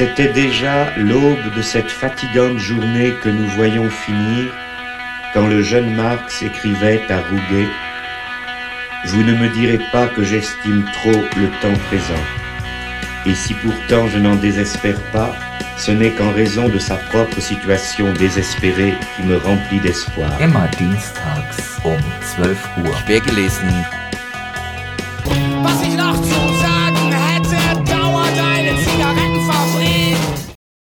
C'était déjà l'aube de cette fatigante journée que nous voyons finir quand le jeune Marx écrivait à Rouget Vous ne me direz pas que j'estime trop le temps présent. Et si pourtant je n'en désespère pas, ce n'est qu'en raison de sa propre situation désespérée qui me remplit d'espoir. Immer dienstags um 12 Uhr.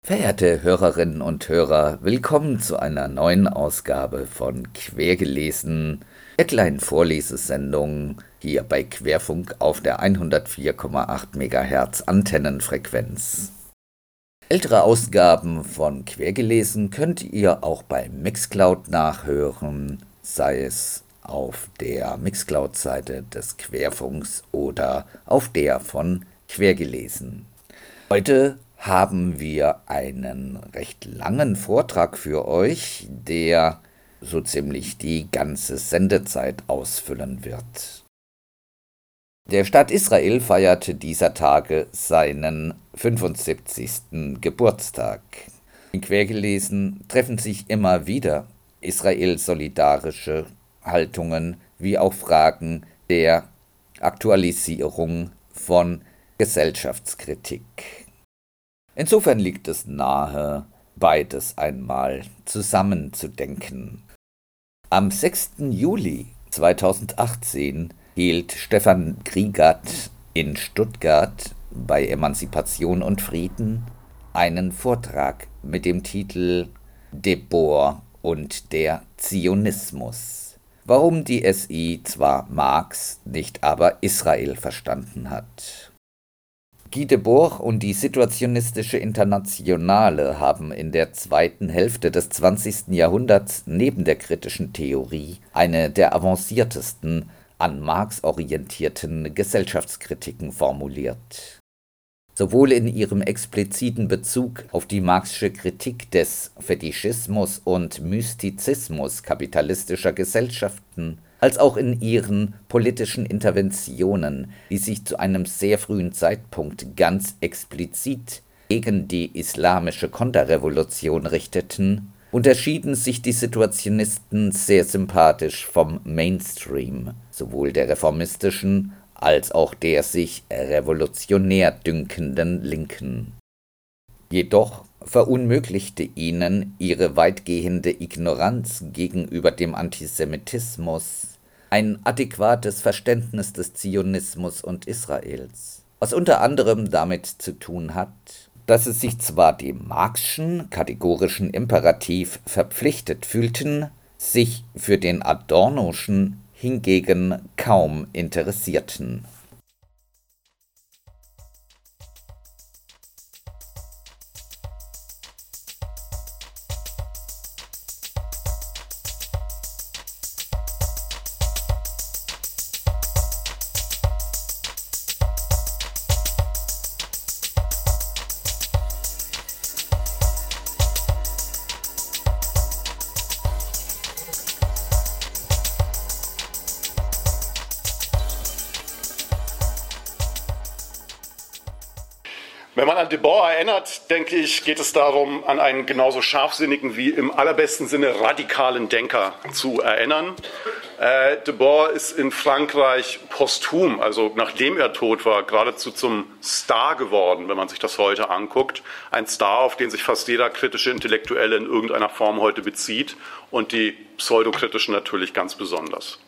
Verehrte Hörerinnen und Hörer, willkommen zu einer neuen Ausgabe von Quergelesen, der kleinen Vorlesesendung hier bei Querfunk auf der 104,8 MHz Antennenfrequenz. Ältere Ausgaben von Quergelesen könnt ihr auch bei Mixcloud nachhören, sei es auf der Mixcloud-Seite des Querfunks oder auf der von Quergelesen. Heute haben wir einen recht langen Vortrag für euch, der so ziemlich die ganze Sendezeit ausfüllen wird. Der Staat Israel feierte dieser Tage seinen 75. Geburtstag. In Quergelesen treffen sich immer wieder Israel-solidarische Haltungen wie auch Fragen der Aktualisierung von Gesellschaftskritik. Insofern liegt es nahe, beides einmal zusammenzudenken. Am 6. Juli 2018 hielt Stefan Griegert in Stuttgart bei Emanzipation und Frieden einen Vortrag mit dem Titel Debor und der Zionismus. Warum die SI zwar Marx, nicht aber Israel verstanden hat. Guy Debord und die Situationistische Internationale haben in der zweiten Hälfte des 20. Jahrhunderts neben der kritischen Theorie eine der avanciertesten an Marx orientierten Gesellschaftskritiken formuliert. Sowohl in ihrem expliziten Bezug auf die Marxische Kritik des Fetischismus und Mystizismus kapitalistischer Gesellschaften als auch in ihren politischen Interventionen, die sich zu einem sehr frühen Zeitpunkt ganz explizit gegen die islamische Konterrevolution richteten, unterschieden sich die Situationisten sehr sympathisch vom Mainstream, sowohl der reformistischen als auch der sich revolutionär dünkenden Linken. Jedoch verunmöglichte ihnen ihre weitgehende Ignoranz gegenüber dem Antisemitismus ein adäquates Verständnis des Zionismus und Israels, was unter anderem damit zu tun hat, dass sie sich zwar dem Marxschen kategorischen Imperativ verpflichtet fühlten, sich für den Adornoschen hingegen kaum interessierten Wenn man an Debord erinnert, denke ich, geht es darum, an einen genauso scharfsinnigen wie im allerbesten Sinne radikalen Denker zu erinnern. Äh, Debord ist in Frankreich posthum, also nachdem er tot war, geradezu zum Star geworden, wenn man sich das heute anguckt. Ein Star, auf den sich fast jeder kritische Intellektuelle in irgendeiner Form heute bezieht und die pseudokritischen natürlich ganz besonders.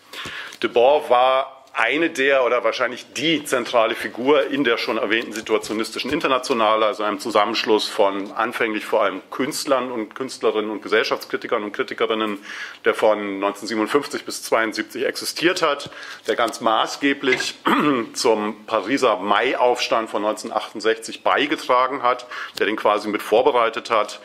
Debord war eine der oder wahrscheinlich die zentrale Figur in der schon erwähnten situationistischen Internationale, also einem Zusammenschluss von anfänglich vor allem Künstlern und Künstlerinnen und Gesellschaftskritikern und Kritikerinnen, der von 1957 bis 1972 existiert hat, der ganz maßgeblich zum Pariser Mai-Aufstand von 1968 beigetragen hat, der den quasi mit vorbereitet hat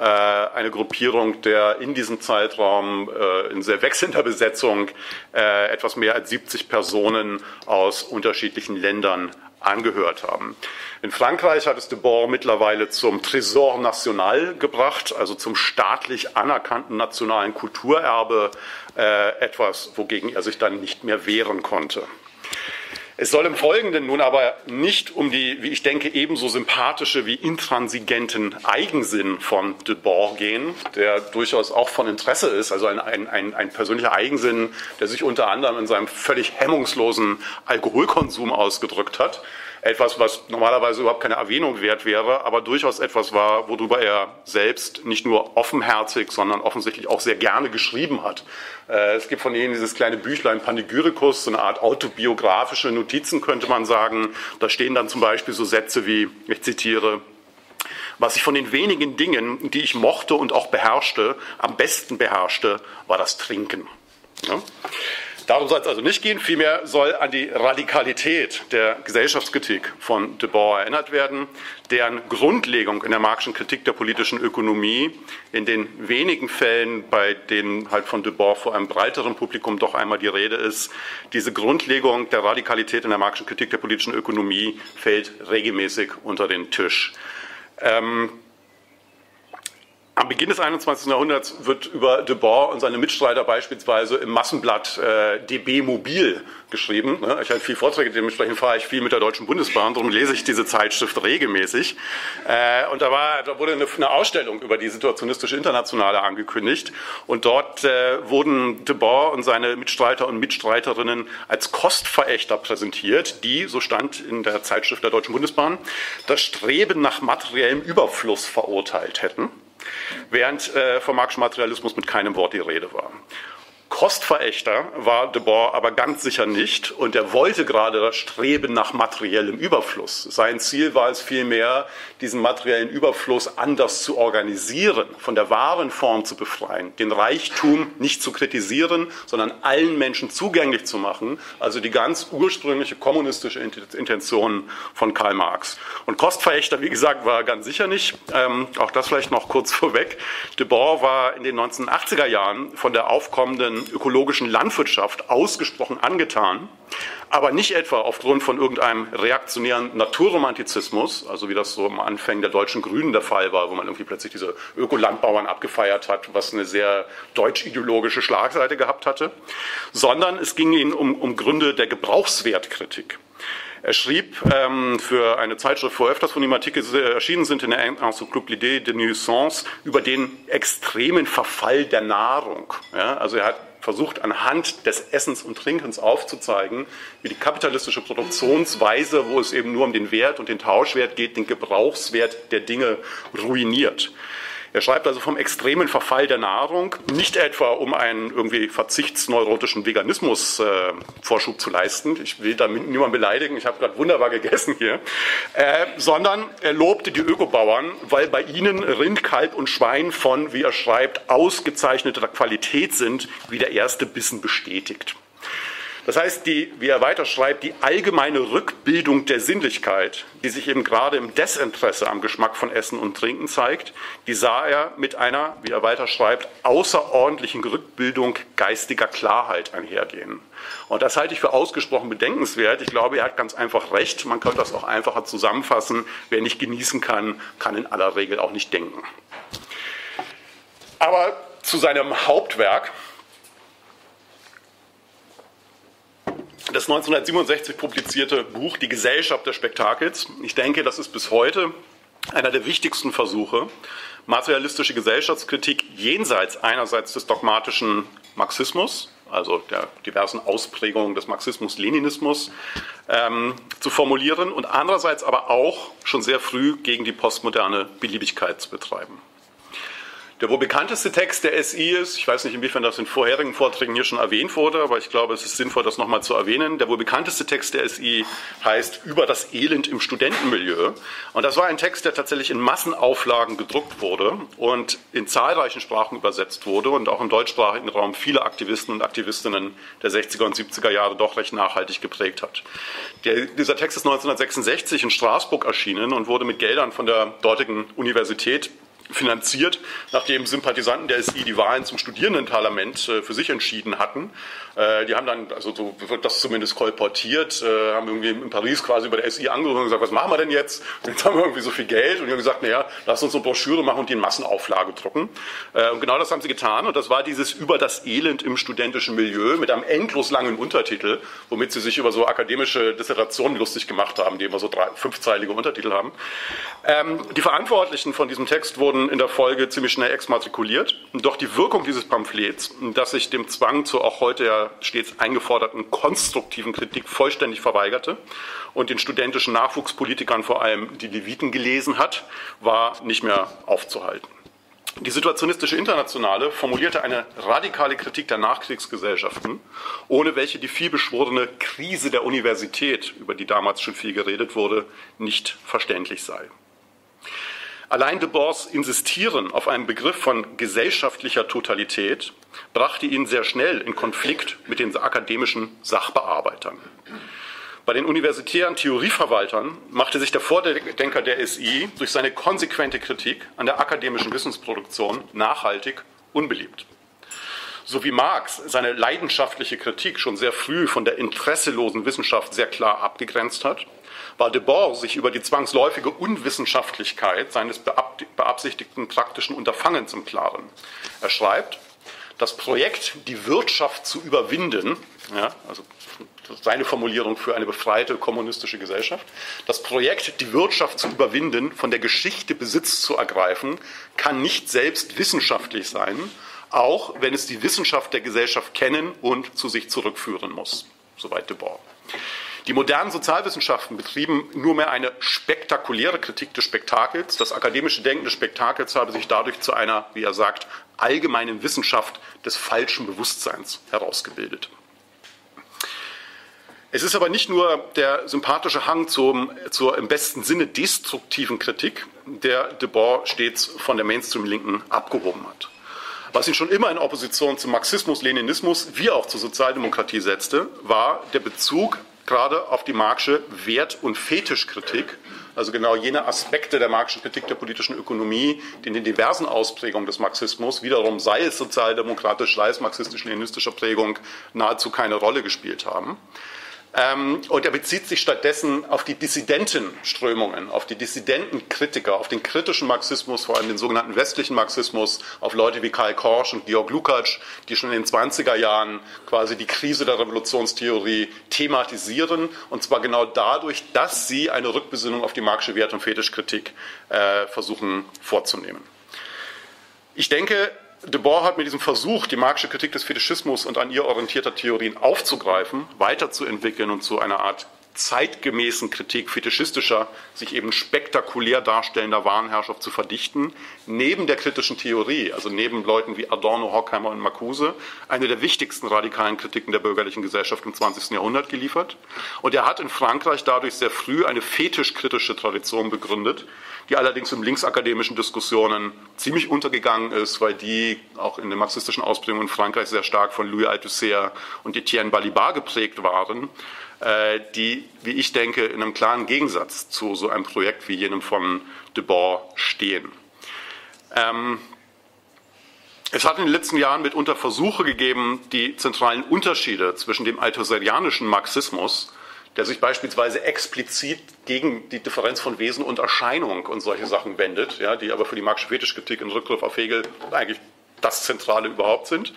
eine Gruppierung der in diesem Zeitraum äh, in sehr wechselnder Besetzung äh, etwas mehr als 70 Personen aus unterschiedlichen Ländern angehört haben. In Frankreich hat es Debord mittlerweile zum Trésor National gebracht, also zum staatlich anerkannten nationalen Kulturerbe, etwas, wogegen er sich dann nicht mehr wehren konnte. Es soll im Folgenden nun aber nicht um die, wie ich denke, ebenso sympathische wie intransigenten Eigensinn von de Boer gehen, der durchaus auch von Interesse ist, also ein, ein, ein persönlicher Eigensinn, der sich unter anderem in seinem völlig hemmungslosen Alkoholkonsum ausgedrückt hat etwas, was normalerweise überhaupt keine Erwähnung wert wäre, aber durchaus etwas war, worüber er selbst nicht nur offenherzig, sondern offensichtlich auch sehr gerne geschrieben hat. Äh, es gibt von ihnen dieses kleine Büchlein Panegyricus, so eine Art autobiografische Notizen, könnte man sagen. Da stehen dann zum Beispiel so Sätze wie, ich zitiere, was ich von den wenigen Dingen, die ich mochte und auch beherrschte, am besten beherrschte, war das Trinken. Ja? Darum soll es also nicht gehen, vielmehr soll an die Radikalität der Gesellschaftskritik von de Boer erinnert werden, deren Grundlegung in der marxischen Kritik der politischen Ökonomie in den wenigen Fällen, bei denen halt von de Boer vor einem breiteren Publikum doch einmal die Rede ist, diese Grundlegung der Radikalität in der marxischen Kritik der politischen Ökonomie fällt regelmäßig unter den Tisch. Ähm, am Beginn des 21. Jahrhunderts wird über de Boer und seine Mitstreiter beispielsweise im Massenblatt äh, DB Mobil geschrieben. Ne? Ich halte viel Vorträge, dementsprechend fahre ich viel mit der Deutschen Bundesbahn, darum lese ich diese Zeitschrift regelmäßig. Äh, und da, war, da wurde eine, eine, Ausstellung über die situationistische Internationale angekündigt und dort äh, wurden de Boer und seine Mitstreiter und Mitstreiterinnen als Kostverächter präsentiert, die, so stand in der Zeitschrift der Deutschen Bundesbahn, das Streben nach materiellem Überfluss verurteilt hätten während äh, vom marxischen Materialismus mit keinem Wort die Rede war. Kostverächter war de Boer aber ganz sicher nicht und er wollte gerade das Streben nach materiellem Überfluss. Sein Ziel war es vielmehr, diesen materiellen Überfluss anders zu organisieren, von der wahren Form zu befreien, den Reichtum nicht zu kritisieren, sondern allen Menschen zugänglich zu machen, also die ganz ursprüngliche kommunistische Intention von Karl Marx. Und Kostverächter, wie gesagt, war er ganz sicher nicht. Ähm, auch das vielleicht noch kurz vorweg. De Boer war in den 1980er Jahren von der aufkommenden ökologischen Landwirtschaft ausgesprochen angetan, aber nicht etwa aufgrund von irgendeinem reaktionären Naturromantizismus, also wie das so am Anfang der deutschen Grünen der Fall war, wo man irgendwie plötzlich diese Ökolandbauern abgefeiert hat, was eine sehr deutsch-ideologische Schlagseite gehabt hatte, sondern es ging ihnen um, um Gründe der Gebrauchswertkritik. Er schrieb ähm, für eine Zeitschrift, wo öfters von ihm Artikel erschienen sind, in der Encyclopédie de Nuisance, über den extremen Verfall der Nahrung. Ja, also er hat versucht anhand des Essens und Trinkens aufzuzeigen, wie die kapitalistische Produktionsweise, wo es eben nur um den Wert und den Tauschwert geht, den Gebrauchswert der Dinge ruiniert. Er schreibt also vom extremen Verfall der Nahrung, nicht etwa um einen irgendwie verzichtsneurotischen Veganismus äh, Vorschub zu leisten. Ich will damit niemanden beleidigen, ich habe gerade wunderbar gegessen hier, äh, sondern er lobte die Ökobauern, weil bei ihnen Rind, Kalb und Schwein von, wie er schreibt, ausgezeichneter Qualität sind, wie der erste Bissen bestätigt. Das heißt, die, wie er weiter schreibt, die allgemeine Rückbildung der Sinnlichkeit, die sich eben gerade im Desinteresse am Geschmack von Essen und Trinken zeigt, die sah er mit einer, wie er weiter schreibt, außerordentlichen Rückbildung geistiger Klarheit einhergehen. Und das halte ich für ausgesprochen bedenkenswert. Ich glaube, er hat ganz einfach recht. Man könnte das auch einfacher zusammenfassen. Wer nicht genießen kann, kann in aller Regel auch nicht denken. Aber zu seinem Hauptwerk, das 1967 publizierte Buch Die Gesellschaft des Spektakels. Ich denke, das ist bis heute einer der wichtigsten Versuche, materialistische Gesellschaftskritik jenseits einerseits des dogmatischen Marxismus, also der diversen Ausprägungen des Marxismus-Leninismus, ähm, zu formulieren und andererseits aber auch schon sehr früh gegen die postmoderne Beliebigkeit zu betreiben. Der wohl bekannteste Text der SI ist, ich weiß nicht, inwiefern das in vorherigen Vorträgen hier schon erwähnt wurde, aber ich glaube, es ist sinnvoll, das nochmal zu erwähnen. Der wohl bekannteste Text der SI heißt Über das Elend im Studentenmilieu. Und das war ein Text, der tatsächlich in Massenauflagen gedruckt wurde und in zahlreichen Sprachen übersetzt wurde und auch im deutschsprachigen Raum viele Aktivisten und Aktivistinnen der 60er und 70er Jahre doch recht nachhaltig geprägt hat. Der, dieser Text ist 1966 in Straßburg erschienen und wurde mit Geldern von der dortigen Universität finanziert, nachdem Sympathisanten der SI die Wahlen zum Studierendenparlament äh, für sich entschieden hatten. Äh, die haben dann, also so wird das zumindest kolportiert, äh, haben irgendwie in Paris quasi bei der SI angerufen und gesagt, was machen wir denn jetzt? Jetzt haben wir irgendwie so viel Geld und die haben gesagt, naja, lass uns eine Broschüre machen und die in Massenauflage drucken. Und genau das haben sie getan und das war dieses über das Elend im studentischen Milieu mit einem endlos langen Untertitel, womit sie sich über so akademische Dissertationen lustig gemacht haben, die immer so drei, fünfzeilige Untertitel haben. Ähm, die Verantwortlichen von diesem Text wurden wurden in der Folge ziemlich schnell exmatrikuliert. Doch die Wirkung dieses Pamphlets, das sich dem Zwang zur auch heute ja stets eingeforderten konstruktiven Kritik vollständig verweigerte und den studentischen Nachwuchspolitikern vor allem die Leviten gelesen hat, war nicht mehr aufzuhalten. Die situationistische Internationale formulierte eine radikale Kritik der Nachkriegsgesellschaften, ohne welche die vielbeschworene Krise der Universität, über die damals schon viel geredet wurde, nicht verständlich sei. Allein de Boers Insistieren auf einen Begriff von gesellschaftlicher Totalität brachte ihn sehr schnell in Konflikt mit den akademischen Sachbearbeitern. Bei den universitären Theorieverwaltern machte sich der Vordenker der SI durch seine konsequente Kritik an der akademischen Wissensproduktion nachhaltig unbeliebt. So wie Marx seine leidenschaftliche Kritik schon sehr früh von der interesselosen Wissenschaft sehr klar abgegrenzt hat, war Debord sich über die zwangsläufige Unwissenschaftlichkeit seines beabsichtigten praktischen Unterfangens im Klaren. Er schreibt, das Projekt, die Wirtschaft zu überwinden, ja, also seine Formulierung für eine befreite kommunistische Gesellschaft, das Projekt, die Wirtschaft zu überwinden, von der Geschichte Besitz zu ergreifen, kann nicht selbst wissenschaftlich sein, auch wenn es die Wissenschaft der Gesellschaft kennen und zu sich zurückführen muss. Soweit Debord. Die modernen Sozialwissenschaften betrieben nur mehr eine spektakuläre Kritik des Spektakels. Das akademische Denken des Spektakels habe sich dadurch zu einer, wie er sagt, allgemeinen Wissenschaft des falschen Bewusstseins herausgebildet. Es ist aber nicht nur der sympathische Hang zum, zur im besten Sinne destruktiven Kritik, der Debord stets von der Mainstream-Linken abgehoben hat. Was ihn schon immer in Opposition zum Marxismus, Leninismus wie auch zur Sozialdemokratie setzte, war der Bezug gerade auf die Marxische Wert- und Fetischkritik, also genau jene Aspekte der Marxischen Kritik der politischen Ökonomie, die in den diversen Ausprägungen des Marxismus, wiederum sei es sozialdemokratisch, sei es marxistisch-leninistischer Prägung, nahezu keine Rolle gespielt haben. Ähm, und er bezieht sich stattdessen auf die Dissidentenströmungen, auf die Dissidentenkritiker, auf den kritischen Marxismus, vor allem den sogenannten westlichen Marxismus, auf Leute wie Karl Korsch und Georg Lukács, die schon in den 20er Jahren quasi die Krise der Revolutionstheorie thematisieren. Und zwar genau dadurch, dass sie eine Rückbesinnung auf die marxische Wert- und Fetischkritik äh, versuchen vorzunehmen. Ich denke, De Boer hat mit diesem Versuch, die marxische Kritik des Fetischismus und an ihr orientierter Theorien aufzugreifen, weiterzuentwickeln und zu einer Art zeitgemäßen Kritik fetischistischer, sich eben spektakulär darstellender Warenherrschaft zu verdichten, neben der kritischen Theorie, also neben Leuten wie Adorno, Horkheimer und Marcuse, eine der wichtigsten radikalen Kritiken der bürgerlichen Gesellschaft im 20. Jahrhundert geliefert. Und er hat in Frankreich dadurch sehr früh eine fetischkritische Tradition begründet, die allerdings in linksakademischen Diskussionen ziemlich untergegangen ist, weil die auch in den marxistischen Ausprägungen in Frankreich sehr stark von Louis Althusser und Etienne Balibar geprägt waren die, wie ich denke, in einem klaren Gegensatz zu so einem Projekt wie jenem von Debord stehen. Ähm, es hat in den letzten Jahren mitunter Versuche gegeben, die zentralen Unterschiede zwischen dem althusserianischen Marxismus, der sich beispielsweise explizit gegen die Differenz von Wesen und Erscheinung und solche Sachen wendet, ja, die aber für die marxische Fetischkritik in Rückgriff auf Hegel eigentlich das Zentrale überhaupt sind,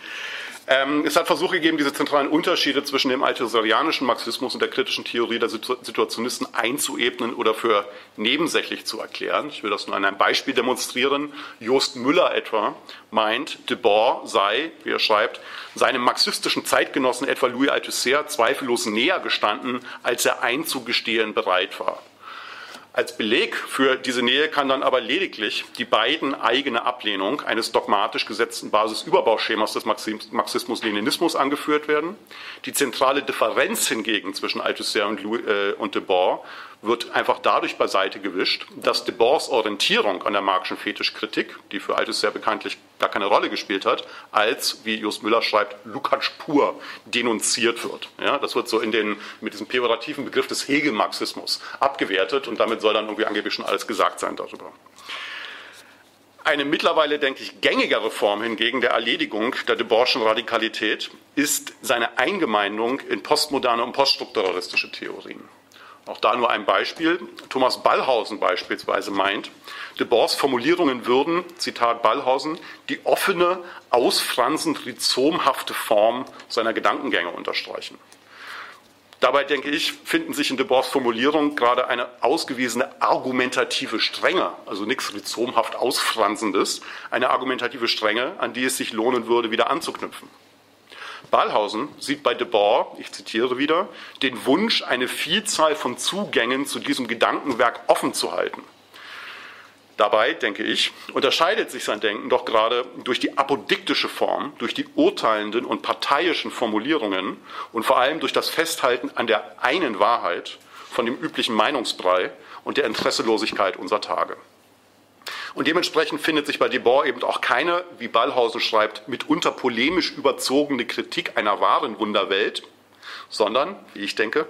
es hat Versuche gegeben, diese zentralen Unterschiede zwischen dem althusserianischen Marxismus und der kritischen Theorie der Situationisten einzuebnen oder für nebensächlich zu erklären. Ich will das nur an einem Beispiel demonstrieren. Jost Müller etwa meint, de Boer sei, wie er schreibt, seinem marxistischen Zeitgenossen etwa Louis Althusser zweifellos näher gestanden, als er einzugestehen bereit war. Als Beleg für diese Nähe kann dann aber lediglich die beiden eigene Ablehnung eines dogmatisch gesetzten Basisüberbauschemas des Marxismus-Leninismus angeführt werden. Die zentrale Differenz hingegen zwischen Althusser und, Louis, äh, und Debord wird einfach dadurch beiseite gewischt, dass Debors Orientierung an der marxischen Fetischkritik, die für Althusser bekanntlich gar keine Rolle gespielt hat, als, wie Just Müller schreibt, Lukács pur denunziert wird. Ja, das wird so in den, mit diesem pejorativen Begriff des Hegel-Marxismus abgewertet und damit soll dann irgendwie angeblich schon alles gesagt sein darüber. Eine mittlerweile, denke ich, gängigere Form hingegen der Erledigung der Debordschen Radikalität ist seine Eingemeindung in postmoderne und poststrukturalistische Theorien. Auch da nur ein Beispiel. Thomas Ballhausen beispielsweise meint, Debors Formulierungen würden, Zitat Ballhausen, die offene, ausfranzend rhizomhafte Form seiner Gedankengänge unterstreichen. Dabei, denke ich, finden sich in Debors Formulierung gerade eine ausgewiesene argumentative Strenge, also nichts rhizomhaft Ausfransendes, eine argumentative Strenge, an die es sich lohnen würde, wieder anzuknüpfen. Ballhausen sieht bei Debord, ich zitiere wieder, den Wunsch, eine Vielzahl von Zugängen zu diesem Gedankenwerk offen zu halten. Dabei, denke ich, unterscheidet sich sein Denken doch gerade durch die apodiktische Form, durch die urteilenden und parteiischen Formulierungen und vor allem durch das Festhalten an der einen Wahrheit von dem üblichen Meinungsbrei und der Interesselosigkeit unserer Tage. Und dementsprechend findet sich bei Debord eben auch keine, wie Ballhausen schreibt, mitunter polemisch überzogene Kritik einer wahren Wunderwelt, sondern, wie ich denke,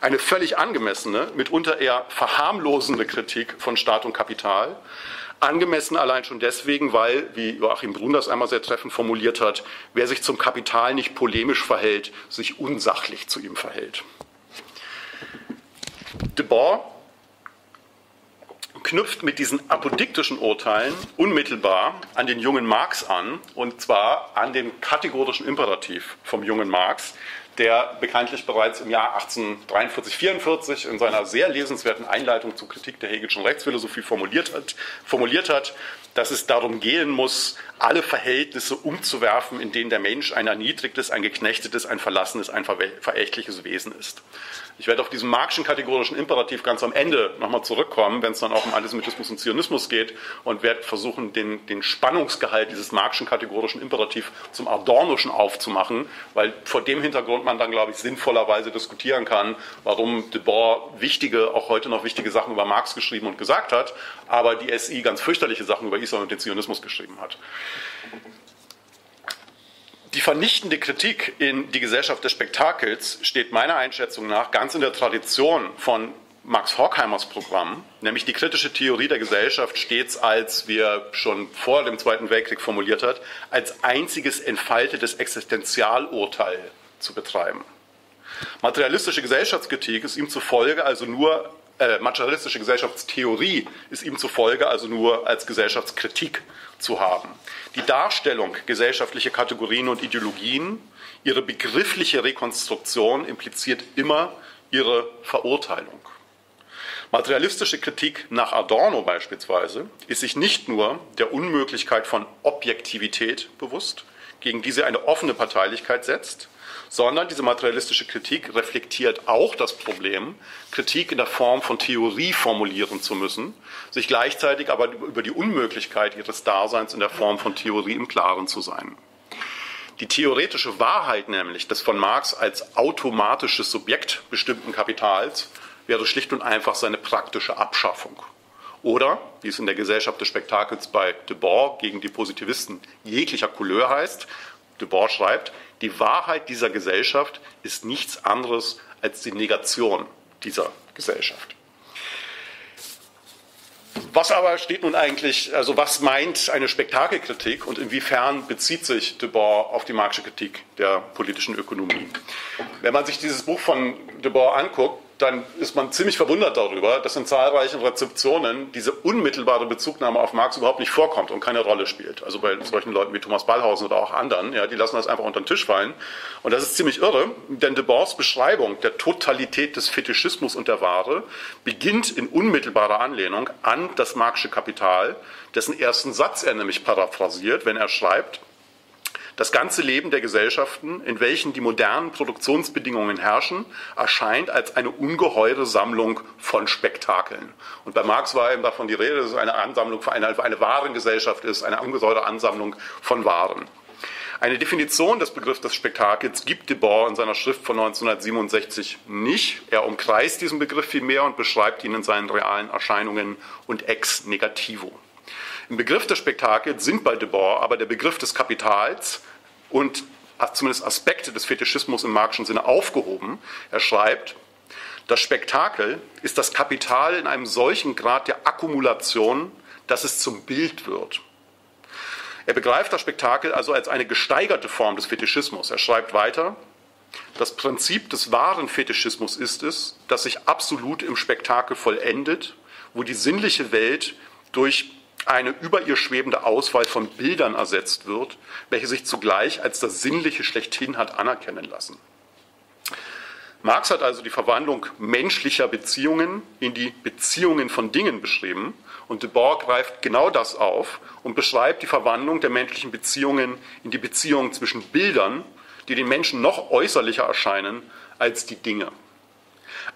eine völlig angemessene, mitunter eher verharmlosende Kritik von Staat und Kapital. Angemessen allein schon deswegen, weil, wie Joachim Brun das einmal sehr treffend formuliert hat, wer sich zum Kapital nicht polemisch verhält, sich unsachlich zu ihm verhält. Debord knüpft mit diesen apodiktischen Urteilen unmittelbar an den jungen Marx an, und zwar an den kategorischen Imperativ vom jungen Marx, der bekanntlich bereits im Jahr 1843, 44 in seiner sehr lesenswerten Einleitung zur Kritik der Hegelischen Rechtsphilosophie formuliert hat, formuliert hat, dass es darum gehen muss, alle Verhältnisse umzuwerfen, in denen der Mensch ein erniedrigtes, ein geknechtetes, ein verlassenes, ein verächtliches Wesen ist. Ich werde auf diesen marxischen kategorischen Imperativ ganz am Ende nochmal zurückkommen, wenn es dann auch um Antisemitismus und Zionismus geht und werde versuchen, den, den Spannungsgehalt dieses marxischen kategorischen Imperativ zum Adornoschen aufzumachen, weil vor dem Hintergrund man dann, glaube ich, sinnvollerweise diskutieren kann, warum Debord wichtige, auch heute noch wichtige Sachen über Marx geschrieben und gesagt hat, aber die SI ganz fürchterliche Sachen über Israel und den Zionismus geschrieben hat. Die vernichtende Kritik in die Gesellschaft des Spektakels steht meiner Einschätzung nach ganz in der Tradition von Max Horkheimers Programm, nämlich die kritische Theorie der Gesellschaft stets als, wie er schon vor dem Zweiten Weltkrieg formuliert hat, als einziges entfaltetes Existenzialurteil zu betreiben. Materialistische Gesellschaftskritik ist ihm zufolge also nur, äh, materialistische Gesellschaftstheorie ist ihm zufolge also nur als Gesellschaftskritik zu haben. Die Darstellung gesellschaftlicher Kategorien und Ideologien, ihre begriffliche Rekonstruktion impliziert immer ihre Verurteilung. Materialistische Kritik nach Adorno beispielsweise ist sich nicht nur der Unmöglichkeit von Objektivität bewusst, gegen die sie eine offene Parteilichkeit setzt, sondern diese materialistische Kritik reflektiert auch das Problem, Kritik in der Form von Theorie formulieren zu müssen, sich gleichzeitig aber über die Unmöglichkeit ihres Daseins in der Form von Theorie im Klaren zu sein. Die theoretische Wahrheit nämlich des von Marx als automatisches Subjekt bestimmten Kapitals wäre schlicht und einfach seine praktische Abschaffung. Oder, wie es in der Gesellschaft des Spektakels bei Debord gegen die Positivisten jeglicher Couleur heißt, Debord schreibt, die Wahrheit dieser Gesellschaft ist nichts anderes als die Negation dieser Gesellschaft. Was aber steht nun eigentlich, also was meint eine Spektakelkritik und inwiefern bezieht sich Debord auf die marxische Kritik der politischen Ökonomie? Wenn man sich dieses Buch von Debord anguckt, dann ist man ziemlich verwundert darüber, dass in zahlreichen Rezeptionen diese unmittelbare Bezugnahme auf Marx überhaupt nicht vorkommt und keine Rolle spielt. Also bei solchen Leuten wie Thomas Ballhausen oder auch anderen, ja, die lassen das einfach unter den Tisch fallen. Und das ist ziemlich irre, denn Debors Beschreibung der Totalität des Fetischismus und der Ware beginnt in unmittelbarer Anlehnung an das Marxische Kapital, dessen ersten Satz er nämlich paraphrasiert, wenn er schreibt, das ganze Leben der Gesellschaften, in welchen die modernen Produktionsbedingungen herrschen, erscheint als eine ungeheure Sammlung von Spektakeln. Und bei Marx war eben davon die Rede, dass es eine Ansammlung für eine, für eine Warengesellschaft ist, eine ungeheure Ansammlung von Waren. Eine Definition des Begriffs des Spektakels gibt Debord in seiner Schrift von 1967 nicht. Er umkreist diesen Begriff vielmehr und beschreibt ihn in seinen realen Erscheinungen und ex negativo. Im Begriff des Spektakels sind bei Debord aber der Begriff des Kapitals und zumindest Aspekte des Fetischismus im marxischen Sinne aufgehoben. Er schreibt, das Spektakel ist das Kapital in einem solchen Grad der Akkumulation, dass es zum Bild wird. Er begreift das Spektakel also als eine gesteigerte Form des Fetischismus. Er schreibt weiter, das Prinzip des wahren Fetischismus ist es, dass sich absolut im Spektakel vollendet, wo die sinnliche Welt durch eine über ihr schwebende Auswahl von Bildern ersetzt wird, welche sich zugleich als das Sinnliche schlechthin hat anerkennen lassen. Marx hat also die Verwandlung menschlicher Beziehungen in die Beziehungen von Dingen beschrieben und de Boer greift genau das auf und beschreibt die Verwandlung der menschlichen Beziehungen in die Beziehungen zwischen Bildern, die den Menschen noch äußerlicher erscheinen als die Dinge.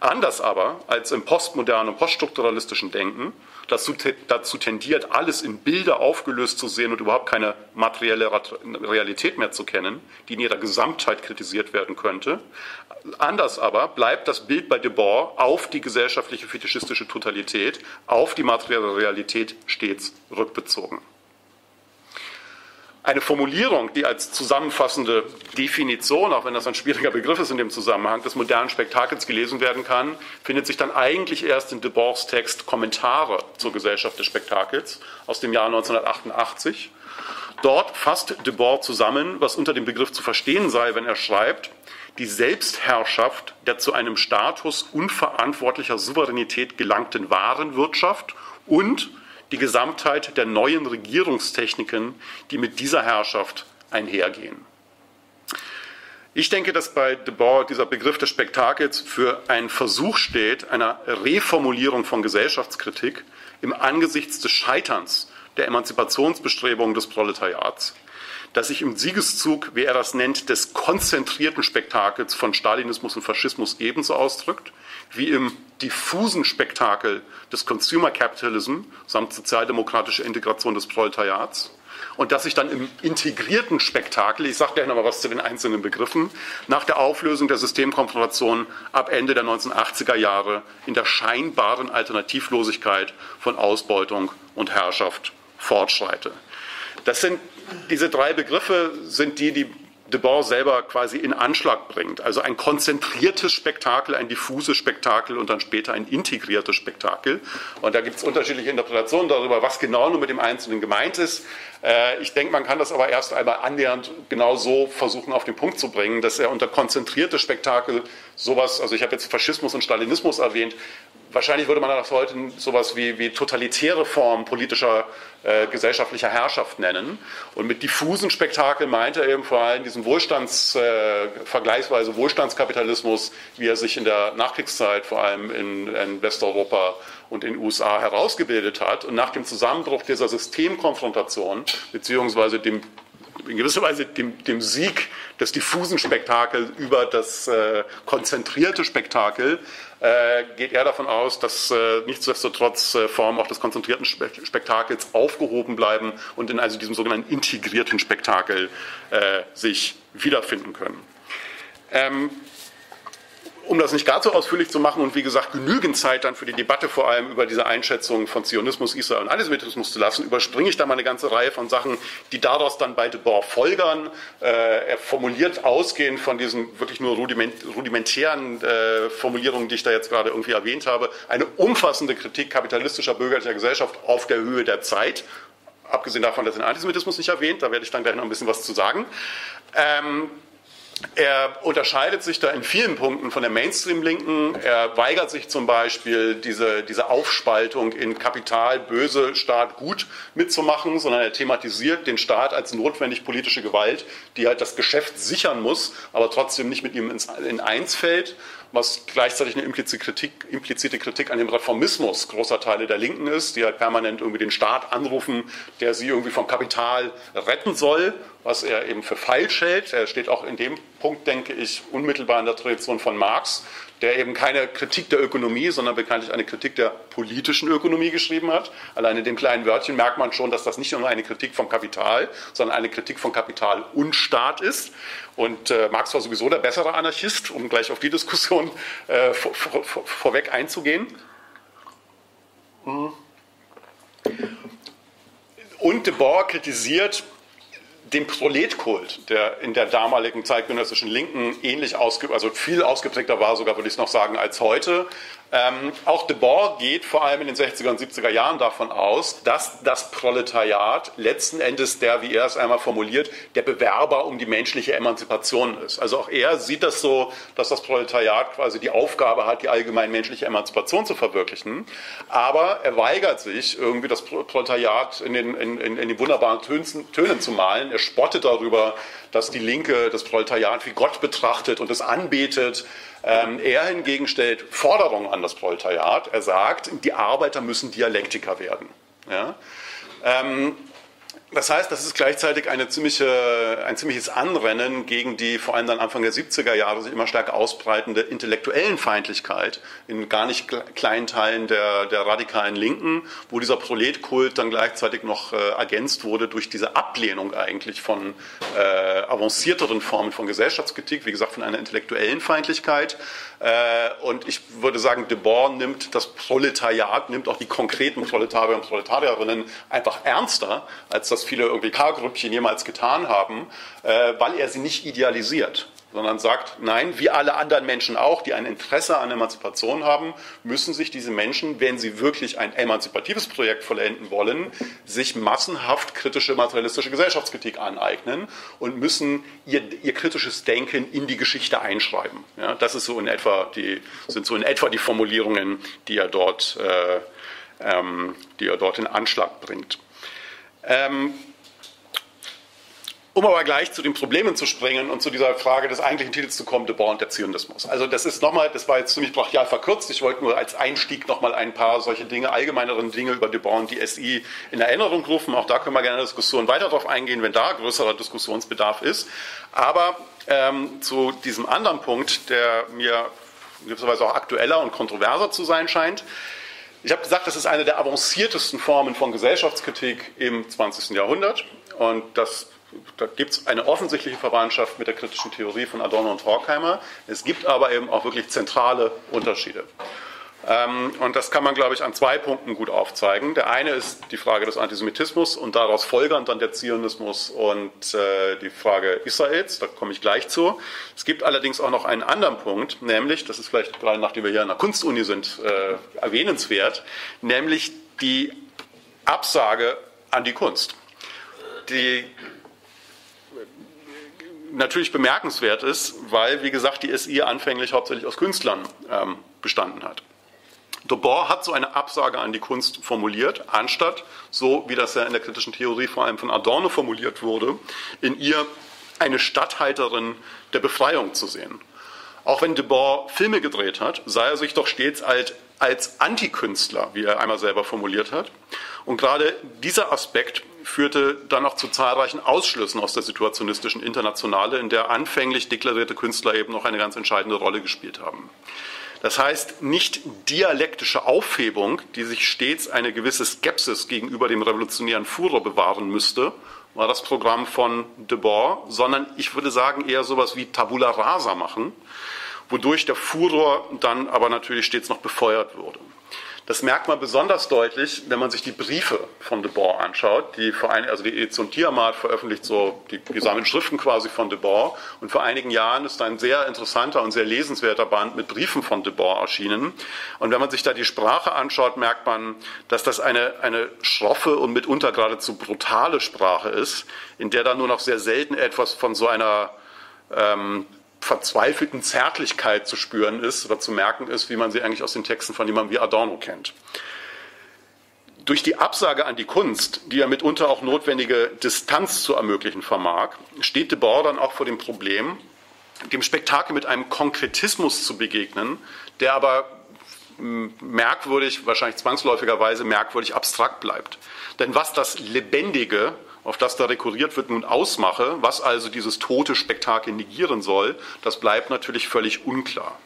Anders aber als im postmodernen, poststrukturalistischen Denken, das dazu tendiert, alles in Bilder aufgelöst zu sehen und überhaupt keine materielle Realität mehr zu kennen, die in ihrer Gesamtheit kritisiert werden könnte. Anders aber bleibt das Bild bei Debord auf die gesellschaftliche fetischistische Totalität, auf die materielle Realität stets rückbezogen. Eine Formulierung, die als zusammenfassende Definition, auch wenn das ein schwieriger Begriff ist in dem Zusammenhang, des modernen Spektakels gelesen werden kann, findet sich dann eigentlich erst in Debord's Text Kommentare zur Gesellschaft des Spektakels aus dem Jahr 1988. Dort fasst Debord zusammen, was unter dem Begriff zu verstehen sei, wenn er schreibt, die Selbstherrschaft der zu einem Status unverantwortlicher Souveränität gelangten Warenwirtschaft und die Gesamtheit der neuen Regierungstechniken, die mit dieser Herrschaft einhergehen. Ich denke, dass bei Debord dieser Begriff des Spektakels für einen Versuch steht, einer Reformulierung von Gesellschaftskritik im Angesichts des Scheiterns der Emanzipationsbestrebungen des Proletariats, das sich im Siegeszug, wie er das nennt, des konzentrierten Spektakels von Stalinismus und Faschismus ebenso ausdrückt, wie im diffusen Spektakel des Consumer Capitalism samt sozialdemokratischer Integration des Proletariats und dass sich dann im integrierten Spektakel, ich sage gleich noch mal was zu den einzelnen Begriffen, nach der Auflösung der Systemkonfrontation ab Ende der 1980er Jahre in der scheinbaren Alternativlosigkeit von Ausbeutung und Herrschaft fortschreite. Das sind diese drei Begriffe sind die, die Debord selber quasi in Anschlag bringt. Also ein konzentriertes Spektakel, ein diffuses Spektakel und dann später ein integriertes Spektakel. Und da gibt es unterschiedliche Interpretationen darüber, was genau nur mit dem Einzelnen gemeint ist. Äh, ich denke, man kann das aber erst einmal annähernd genau so versuchen auf den Punkt zu bringen, dass er unter konzentriertes Spektakel sowas, also ich habe jetzt Faschismus und Stalinismus erwähnt, wahrscheinlich würde man das heute sowas wie, wie totalitäre Formen politischer äh, gesellschaftlicher Herrschaft nennen. Und mit diffusen Spektakeln meint er eben vor allem diesen Wohlstands, äh, vergleichsweise Wohlstandskapitalismus, wie er sich in der Nachkriegszeit vor allem in, in Westeuropa und in den USA herausgebildet hat. Und nach dem Zusammenbruch dieser Systemkonfrontation, beziehungsweise dem in gewisser Weise dem, dem Sieg des diffusen Spektakels über das äh, konzentrierte Spektakel, äh, geht er davon aus, dass äh, nichtsdestotrotz äh, Formen auch des konzentrierten Spe Spektakels aufgehoben bleiben und in also diesem sogenannten integrierten Spektakel äh, sich wiederfinden können. Ähm, um das nicht gar so ausführlich zu machen und wie gesagt genügend Zeit dann für die Debatte vor allem über diese Einschätzung von Zionismus, Israel und Antisemitismus zu lassen, überspringe ich da mal eine ganze Reihe von Sachen, die daraus dann bei Debord folgern. Äh, er formuliert ausgehend von diesen wirklich nur rudiment, rudimentären äh, Formulierungen, die ich da jetzt gerade irgendwie erwähnt habe, eine umfassende Kritik kapitalistischer bürgerlicher Gesellschaft auf der Höhe der Zeit. Abgesehen davon, dass er den Antisemitismus nicht erwähnt, da werde ich dann gleich noch ein bisschen was zu sagen. Ähm, er unterscheidet sich da in vielen Punkten von der Mainstream-Linken. Er weigert sich zum Beispiel, diese, diese Aufspaltung in Kapital, Böse, Staat, Gut mitzumachen, sondern er thematisiert den Staat als notwendig politische Gewalt, die halt das Geschäft sichern muss, aber trotzdem nicht mit ihm ins, in eins fällt was gleichzeitig eine implizite Kritik, implizite Kritik an dem Reformismus großer Teile der Linken ist, die halt permanent irgendwie den Staat anrufen, der sie irgendwie vom Kapital retten soll, was er eben für falsch hält. Er steht auch in dem Punkt, denke ich, unmittelbar in der Tradition von Marx, der eben keine Kritik der Ökonomie, sondern bekanntlich eine Kritik der politischen Ökonomie geschrieben hat. Allein in dem kleinen Wörtchen merkt man schon, dass das nicht nur eine Kritik vom Kapital, sondern eine Kritik von Kapital und Staat ist. Und äh, Marx war sowieso der bessere Anarchist, um gleich auf die Diskussion äh, vor, vor, vorweg einzugehen. Und de Boer kritisiert den Proletkult, der in der damaligen zeitgenössischen Linken ähnlich ausge, also viel ausgeprägter war, sogar würde ich es noch sagen, als heute. Ähm, auch Debord geht vor allem in den 60er und 70er Jahren davon aus, dass das Proletariat letzten Endes der, wie er es einmal formuliert, der Bewerber um die menschliche Emanzipation ist. Also auch er sieht das so, dass das Proletariat quasi die Aufgabe hat, die allgemein menschliche Emanzipation zu verwirklichen. Aber er weigert sich, irgendwie das Proletariat in den, in, in, in den wunderbaren Tönen, Tönen zu malen. Er spottet darüber, dass die Linke das Proletariat wie Gott betrachtet und es anbetet. Ähm, er hingegen stellt Forderungen an das Proletariat. Er sagt, die Arbeiter müssen Dialektiker werden. Ja? Ähm, das heißt, das ist gleichzeitig eine ziemliche, ein ziemliches Anrennen gegen die vor allem dann Anfang der 70er Jahre sich immer stärker ausbreitende intellektuellen Feindlichkeit in gar nicht kleinen Teilen der, der radikalen Linken, wo dieser Proletkult dann gleichzeitig noch äh, ergänzt wurde durch diese Ablehnung eigentlich von äh, avancierteren Formen von Gesellschaftskritik, wie gesagt von einer intellektuellen Feindlichkeit. Äh, und ich würde sagen, Debord nimmt das Proletariat, nimmt auch die konkreten Proletarier und Proletarierinnen einfach ernster, als das viele irgendwie K-Grüppchen jemals getan haben, äh, weil er sie nicht idealisiert sondern sagt, nein, wie alle anderen Menschen auch, die ein Interesse an Emanzipation haben, müssen sich diese Menschen, wenn sie wirklich ein emanzipatives Projekt vollenden wollen, sich massenhaft kritische materialistische Gesellschaftskritik aneignen und müssen ihr, ihr kritisches Denken in die Geschichte einschreiben. Ja, das ist so in etwa die, sind so in etwa die Formulierungen, die er dort, äh, ähm, die er dort in Anschlag bringt. Ähm, um aber gleich zu den Problemen zu springen und zu dieser Frage des eigentlichen Titels zu kommen, De Boer und der Zionismus. Also das ist nochmal, das war jetzt ziemlich brachial verkürzt. Ich wollte nur als Einstieg nochmal ein paar solche Dinge, allgemeineren Dinge über De Boer und die SI in Erinnerung rufen. Auch da können wir gerne in der Diskussion weiter darauf eingehen, wenn da größerer Diskussionsbedarf ist. Aber ähm, zu diesem anderen Punkt, der mir gewisserweise auch aktueller und kontroverser zu sein scheint. Ich habe gesagt, das ist eine der avanciertesten Formen von Gesellschaftskritik im 20. Jahrhundert. Und das da gibt es eine offensichtliche Verwandtschaft mit der kritischen Theorie von Adorno und Horkheimer. Es gibt aber eben auch wirklich zentrale Unterschiede. Ähm, und das kann man, glaube ich, an zwei Punkten gut aufzeigen. Der eine ist die Frage des Antisemitismus und daraus folgernd dann der Zionismus und äh, die Frage Israels. Da komme ich gleich zu. Es gibt allerdings auch noch einen anderen Punkt, nämlich, das ist vielleicht gerade nachdem wir hier an der Kunstuni sind, äh, erwähnenswert, nämlich die Absage an die Kunst. Die natürlich bemerkenswert ist, weil, wie gesagt, die SI anfänglich hauptsächlich aus Künstlern ähm, bestanden hat. Debord hat so eine Absage an die Kunst formuliert, anstatt, so wie das ja in der kritischen Theorie vor allem von Adorno formuliert wurde, in ihr eine Statthalterin der Befreiung zu sehen. Auch wenn Debord Filme gedreht hat, sah er sich doch stets als, als Antikünstler, wie er einmal selber formuliert hat. Und gerade dieser Aspekt führte dann auch zu zahlreichen Ausschlüssen aus der situationistischen Internationale, in der anfänglich deklarierte Künstler eben noch eine ganz entscheidende Rolle gespielt haben. Das heißt, nicht dialektische Aufhebung, die sich stets eine gewisse Skepsis gegenüber dem revolutionären Furor bewahren müsste, war das Programm von Debord, sondern ich würde sagen eher sowas wie Tabula Rasa machen, wodurch der Furor dann aber natürlich stets noch befeuert wurde. Das merkt man besonders deutlich, wenn man sich die Briefe von de Boer anschaut. Die Verein also die Edition Tiamat veröffentlicht so die gesammelten Schriften quasi von de Boer. Und vor einigen Jahren ist ein sehr interessanter und sehr lesenswerter Band mit Briefen von de Boer erschienen. Und wenn man sich da die Sprache anschaut, merkt man, dass das eine, eine schroffe und mitunter geradezu brutale Sprache ist, in der dann nur noch sehr selten etwas von so einer ähm, verzweifelten Zärtlichkeit zu spüren ist oder zu merken ist, wie man sie eigentlich aus den Texten von jemandem wie Adorno kennt. Durch die Absage an die Kunst, die ja mitunter auch notwendige Distanz zu ermöglichen vermag, steht de Boer dann auch vor dem Problem, dem Spektakel mit einem Konkretismus zu begegnen, der aber merkwürdig, wahrscheinlich zwangsläufigerweise merkwürdig abstrakt bleibt. Denn was das Lebendige auf das da rekurriert wird, nun ausmache, was also dieses tote Spektakel negieren soll, das bleibt natürlich völlig unklar.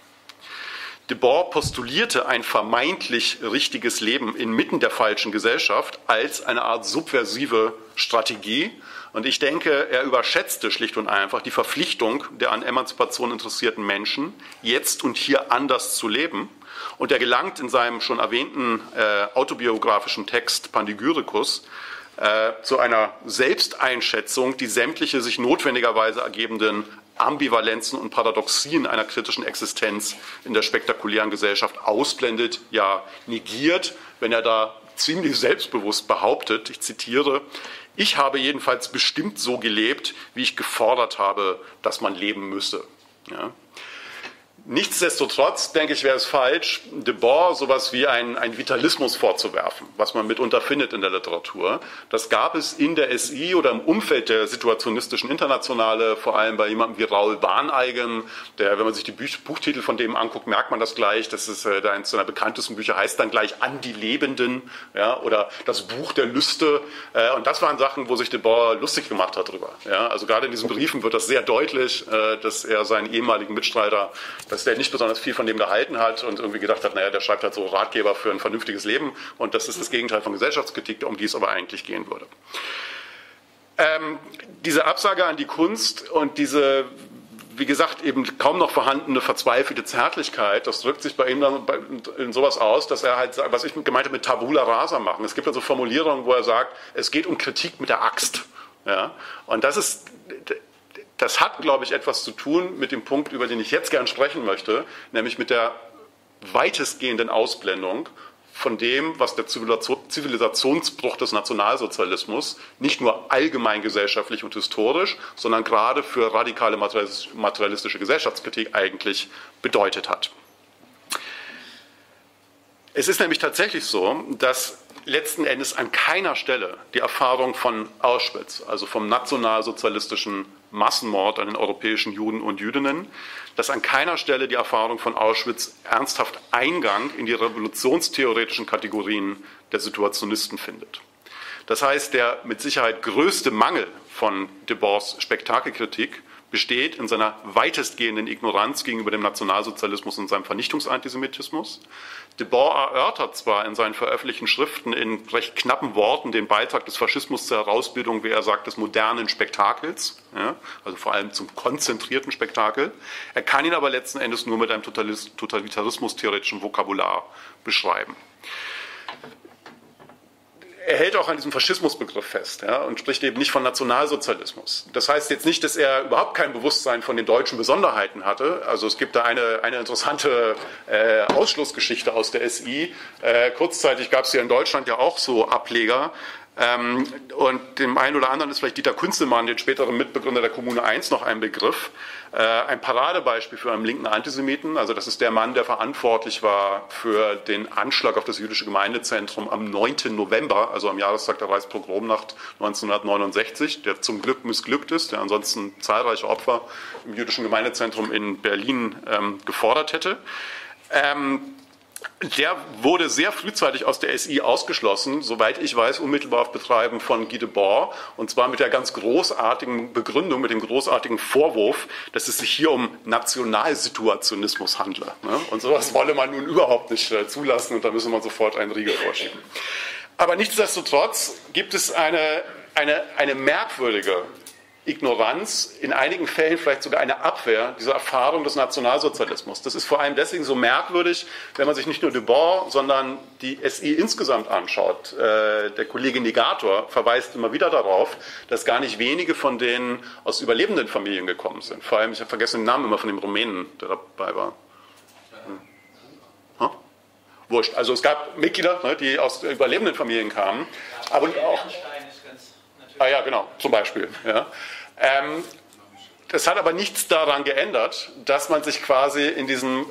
Debord postulierte ein vermeintlich richtiges Leben inmitten der falschen Gesellschaft als eine Art subversive Strategie. Und ich denke, er überschätzte schlicht und einfach die Verpflichtung der an Emanzipation interessierten Menschen, jetzt und hier anders zu leben. Und er gelangt in seinem schon erwähnten äh, autobiografischen Text Pandigyricus äh, zu einer Selbsteinschätzung, die sämtliche sich notwendigerweise ergebenden Ambivalenzen und Paradoxien einer kritischen Existenz in der spektakulären Gesellschaft ausblendet, ja negiert, wenn er da ziemlich selbstbewusst behauptet, ich zitiere, ich habe jedenfalls bestimmt so gelebt, wie ich gefordert habe, dass man leben müsse. Ja. Nichtsdestotrotz, denke ich, wäre es falsch, Debord sowas wie einen, Vitalismus vorzuwerfen, was man mitunter findet in der Literatur. Das gab es in der SI oder im Umfeld der situationistischen Internationale, vor allem bei jemandem wie Raoul Barneigen, der, wenn man sich die Buch Buchtitel von dem anguckt, merkt man das gleich. Das ist äh, eines seiner bekanntesten Bücher, heißt dann gleich An die Lebenden ja, oder das Buch der Lüste. Äh, und das waren Sachen, wo sich Debord lustig gemacht hat drüber. Ja. Also gerade in diesen Briefen wird das sehr deutlich, äh, dass er seinen ehemaligen Mitstreiter dass der nicht besonders viel von dem gehalten hat und irgendwie gedacht hat, naja, der schreibt halt so Ratgeber für ein vernünftiges Leben und das ist das Gegenteil von Gesellschaftskritik, um die es aber eigentlich gehen würde. Ähm, diese Absage an die Kunst und diese wie gesagt, eben kaum noch vorhandene verzweifelte Zärtlichkeit, das drückt sich bei ihm dann in sowas aus, dass er halt, was ich gemeint habe, mit Tabula rasa machen. Es gibt also Formulierungen, wo er sagt, es geht um Kritik mit der Axt. Ja? Und das ist, das hat, glaube ich, etwas zu tun mit dem Punkt, über den ich jetzt gern sprechen möchte, nämlich mit der weitestgehenden Ausblendung von dem, was der Zivilisationsbruch des Nationalsozialismus nicht nur allgemein gesellschaftlich und historisch, sondern gerade für radikale materialistische Gesellschaftskritik eigentlich bedeutet hat. Es ist nämlich tatsächlich so, dass letzten Endes an keiner Stelle die Erfahrung von Auschwitz, also vom nationalsozialistischen Massenmord an den europäischen Juden und Jüdinnen, dass an keiner Stelle die Erfahrung von Auschwitz ernsthaft Eingang in die revolutionstheoretischen Kategorien der Situationisten findet. Das heißt, der mit Sicherheit größte Mangel von Debors Spektakelkritik besteht in seiner weitestgehenden Ignoranz gegenüber dem Nationalsozialismus und seinem Vernichtungsantisemitismus. Debord erörtert zwar in seinen veröffentlichten Schriften in recht knappen Worten den Beitrag des Faschismus zur Herausbildung, wie er sagt, des modernen Spektakels, ja, also vor allem zum konzentrierten Spektakel. Er kann ihn aber letzten Endes nur mit einem totalitarismus-theoretischen Vokabular beschreiben er hält auch an diesem Faschismusbegriff fest ja, und spricht eben nicht von Nationalsozialismus. Das heißt jetzt nicht, dass er überhaupt kein Bewusstsein von den deutschen Besonderheiten hatte. Also es gibt da eine, eine interessante äh, Ausschlussgeschichte aus der SI. Äh, kurzzeitig gab es ja in Deutschland ja auch so Ableger, ähm, und dem einen oder anderen ist vielleicht Dieter Kunzelmann, den späteren Mitbegründer der Kommune 1, noch ein Begriff. Äh, ein Paradebeispiel für einen linken Antisemiten. Also das ist der Mann, der verantwortlich war für den Anschlag auf das jüdische Gemeindezentrum am 9. November, also am Jahrestag der Reichspogromnacht 1969, der zum Glück missglückt ist, der ansonsten zahlreiche Opfer im jüdischen Gemeindezentrum in Berlin ähm, gefordert hätte. Ähm, der wurde sehr frühzeitig aus der SI ausgeschlossen, soweit ich weiß, unmittelbar auf Betreiben von Guy Debord, und zwar mit der ganz großartigen Begründung, mit dem großartigen Vorwurf, dass es sich hier um Nationalsituationismus handle. Ne? Und sowas wolle man nun überhaupt nicht äh, zulassen und da müsse man sofort einen Riegel vorschieben. Aber nichtsdestotrotz gibt es eine, eine, eine merkwürdige Ignoranz, in einigen Fällen vielleicht sogar eine Abwehr dieser Erfahrung des Nationalsozialismus. Das ist vor allem deswegen so merkwürdig, wenn man sich nicht nur Debord, sondern die SI insgesamt anschaut. Äh, der Kollege Negator verweist immer wieder darauf, dass gar nicht wenige von denen aus überlebenden Familien gekommen sind. Vor allem, ich habe vergessen den Namen immer von dem Rumänen, der dabei war. Hm? Wurscht. Also es gab Mitglieder, ne, die aus überlebenden Familien kamen. Aber auch, Ah ja, genau, zum Beispiel. Ja. Ähm, das hat aber nichts daran geändert, dass man sich quasi in diesen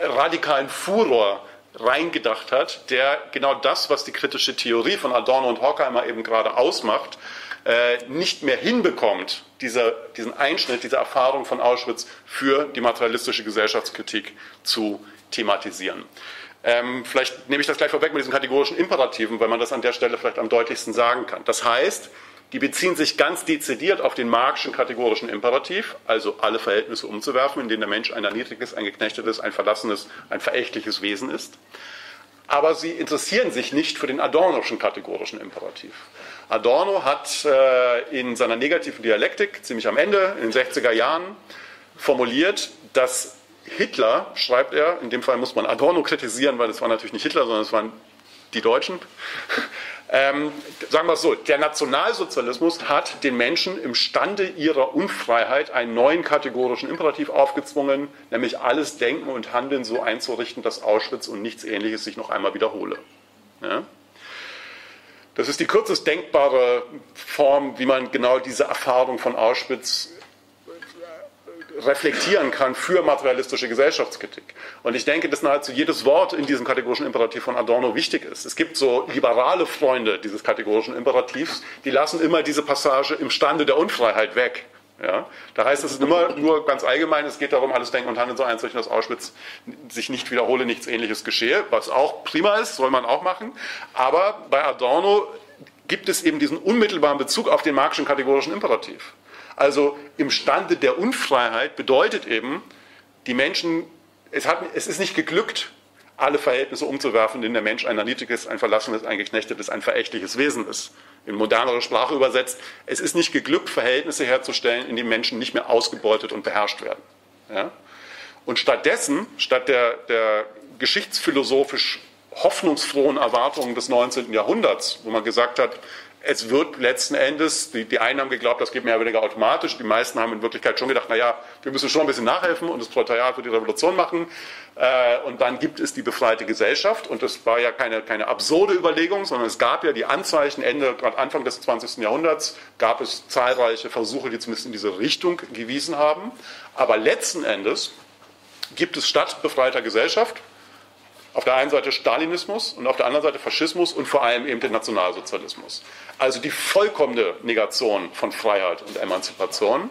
radikalen Furor reingedacht hat, der genau das, was die kritische Theorie von Adorno und Horkheimer eben gerade ausmacht, äh, nicht mehr hinbekommt, dieser, diesen Einschnitt, diese Erfahrung von Auschwitz für die materialistische Gesellschaftskritik zu thematisieren. Ähm, vielleicht nehme ich das gleich vorweg mit diesen kategorischen Imperativen, weil man das an der Stelle vielleicht am deutlichsten sagen kann. Das heißt, die beziehen sich ganz dezidiert auf den marxischen kategorischen Imperativ, also alle Verhältnisse umzuwerfen, in denen der Mensch ein erniedrigtes, ein geknechtetes, ein verlassenes, ein verächtliches Wesen ist. Aber sie interessieren sich nicht für den Adornoschen kategorischen Imperativ. Adorno hat äh, in seiner negativen Dialektik, ziemlich am Ende, in den 60er Jahren, formuliert, dass Hitler, schreibt er, in dem Fall muss man Adorno kritisieren, weil es war natürlich nicht Hitler, sondern es waren die Deutschen, Ähm, sagen wir es so, der Nationalsozialismus hat den Menschen im Stande ihrer Unfreiheit einen neuen kategorischen Imperativ aufgezwungen, nämlich alles Denken und Handeln so einzurichten, dass Auschwitz und nichts Ähnliches sich noch einmal wiederhole. Ja? Das ist die kürzest denkbare Form, wie man genau diese Erfahrung von Auschwitz reflektieren kann für materialistische Gesellschaftskritik. Und ich denke, dass nahezu jedes Wort in diesem kategorischen Imperativ von Adorno wichtig ist. Es gibt so liberale Freunde dieses kategorischen Imperativs, die lassen immer diese Passage im Stande der Unfreiheit weg. Ja, da heißt es immer nur ganz allgemein, es geht darum, alles Denken und Handeln so einzurichten, dass Auschwitz sich nicht wiederhole, nichts Ähnliches geschehe, was auch prima ist, soll man auch machen. Aber bei Adorno gibt es eben diesen unmittelbaren Bezug auf den marxischen kategorischen Imperativ. Also im Stande der Unfreiheit bedeutet eben, die Menschen, es, hat, es ist nicht geglückt, alle Verhältnisse umzuwerfen, in denen der Mensch ein erniedrigtes, ein verlassenes, ein geknechtetes, ein verächtliches Wesen ist. In modernere Sprache übersetzt, es ist nicht geglückt, Verhältnisse herzustellen, in denen Menschen nicht mehr ausgebeutet und beherrscht werden. Ja? Und stattdessen, statt der, der geschichtsphilosophisch hoffnungsfrohen Erwartungen des 19. Jahrhunderts, wo man gesagt hat, es wird letzten Endes, die, die einen haben geglaubt, das geht mehr oder weniger automatisch, die meisten haben in Wirklichkeit schon gedacht, naja, wir müssen schon ein bisschen nachhelfen und das Proletariat wird die Revolution machen äh, und dann gibt es die befreite Gesellschaft und das war ja keine, keine absurde Überlegung, sondern es gab ja die Anzeichen, Ende, gerade Anfang des 20. Jahrhunderts gab es zahlreiche Versuche, die zumindest in diese Richtung gewiesen haben, aber letzten Endes gibt es statt befreiter Gesellschaft auf der einen Seite Stalinismus und auf der anderen Seite Faschismus und vor allem eben den Nationalsozialismus. Also die vollkommene Negation von Freiheit und Emanzipation,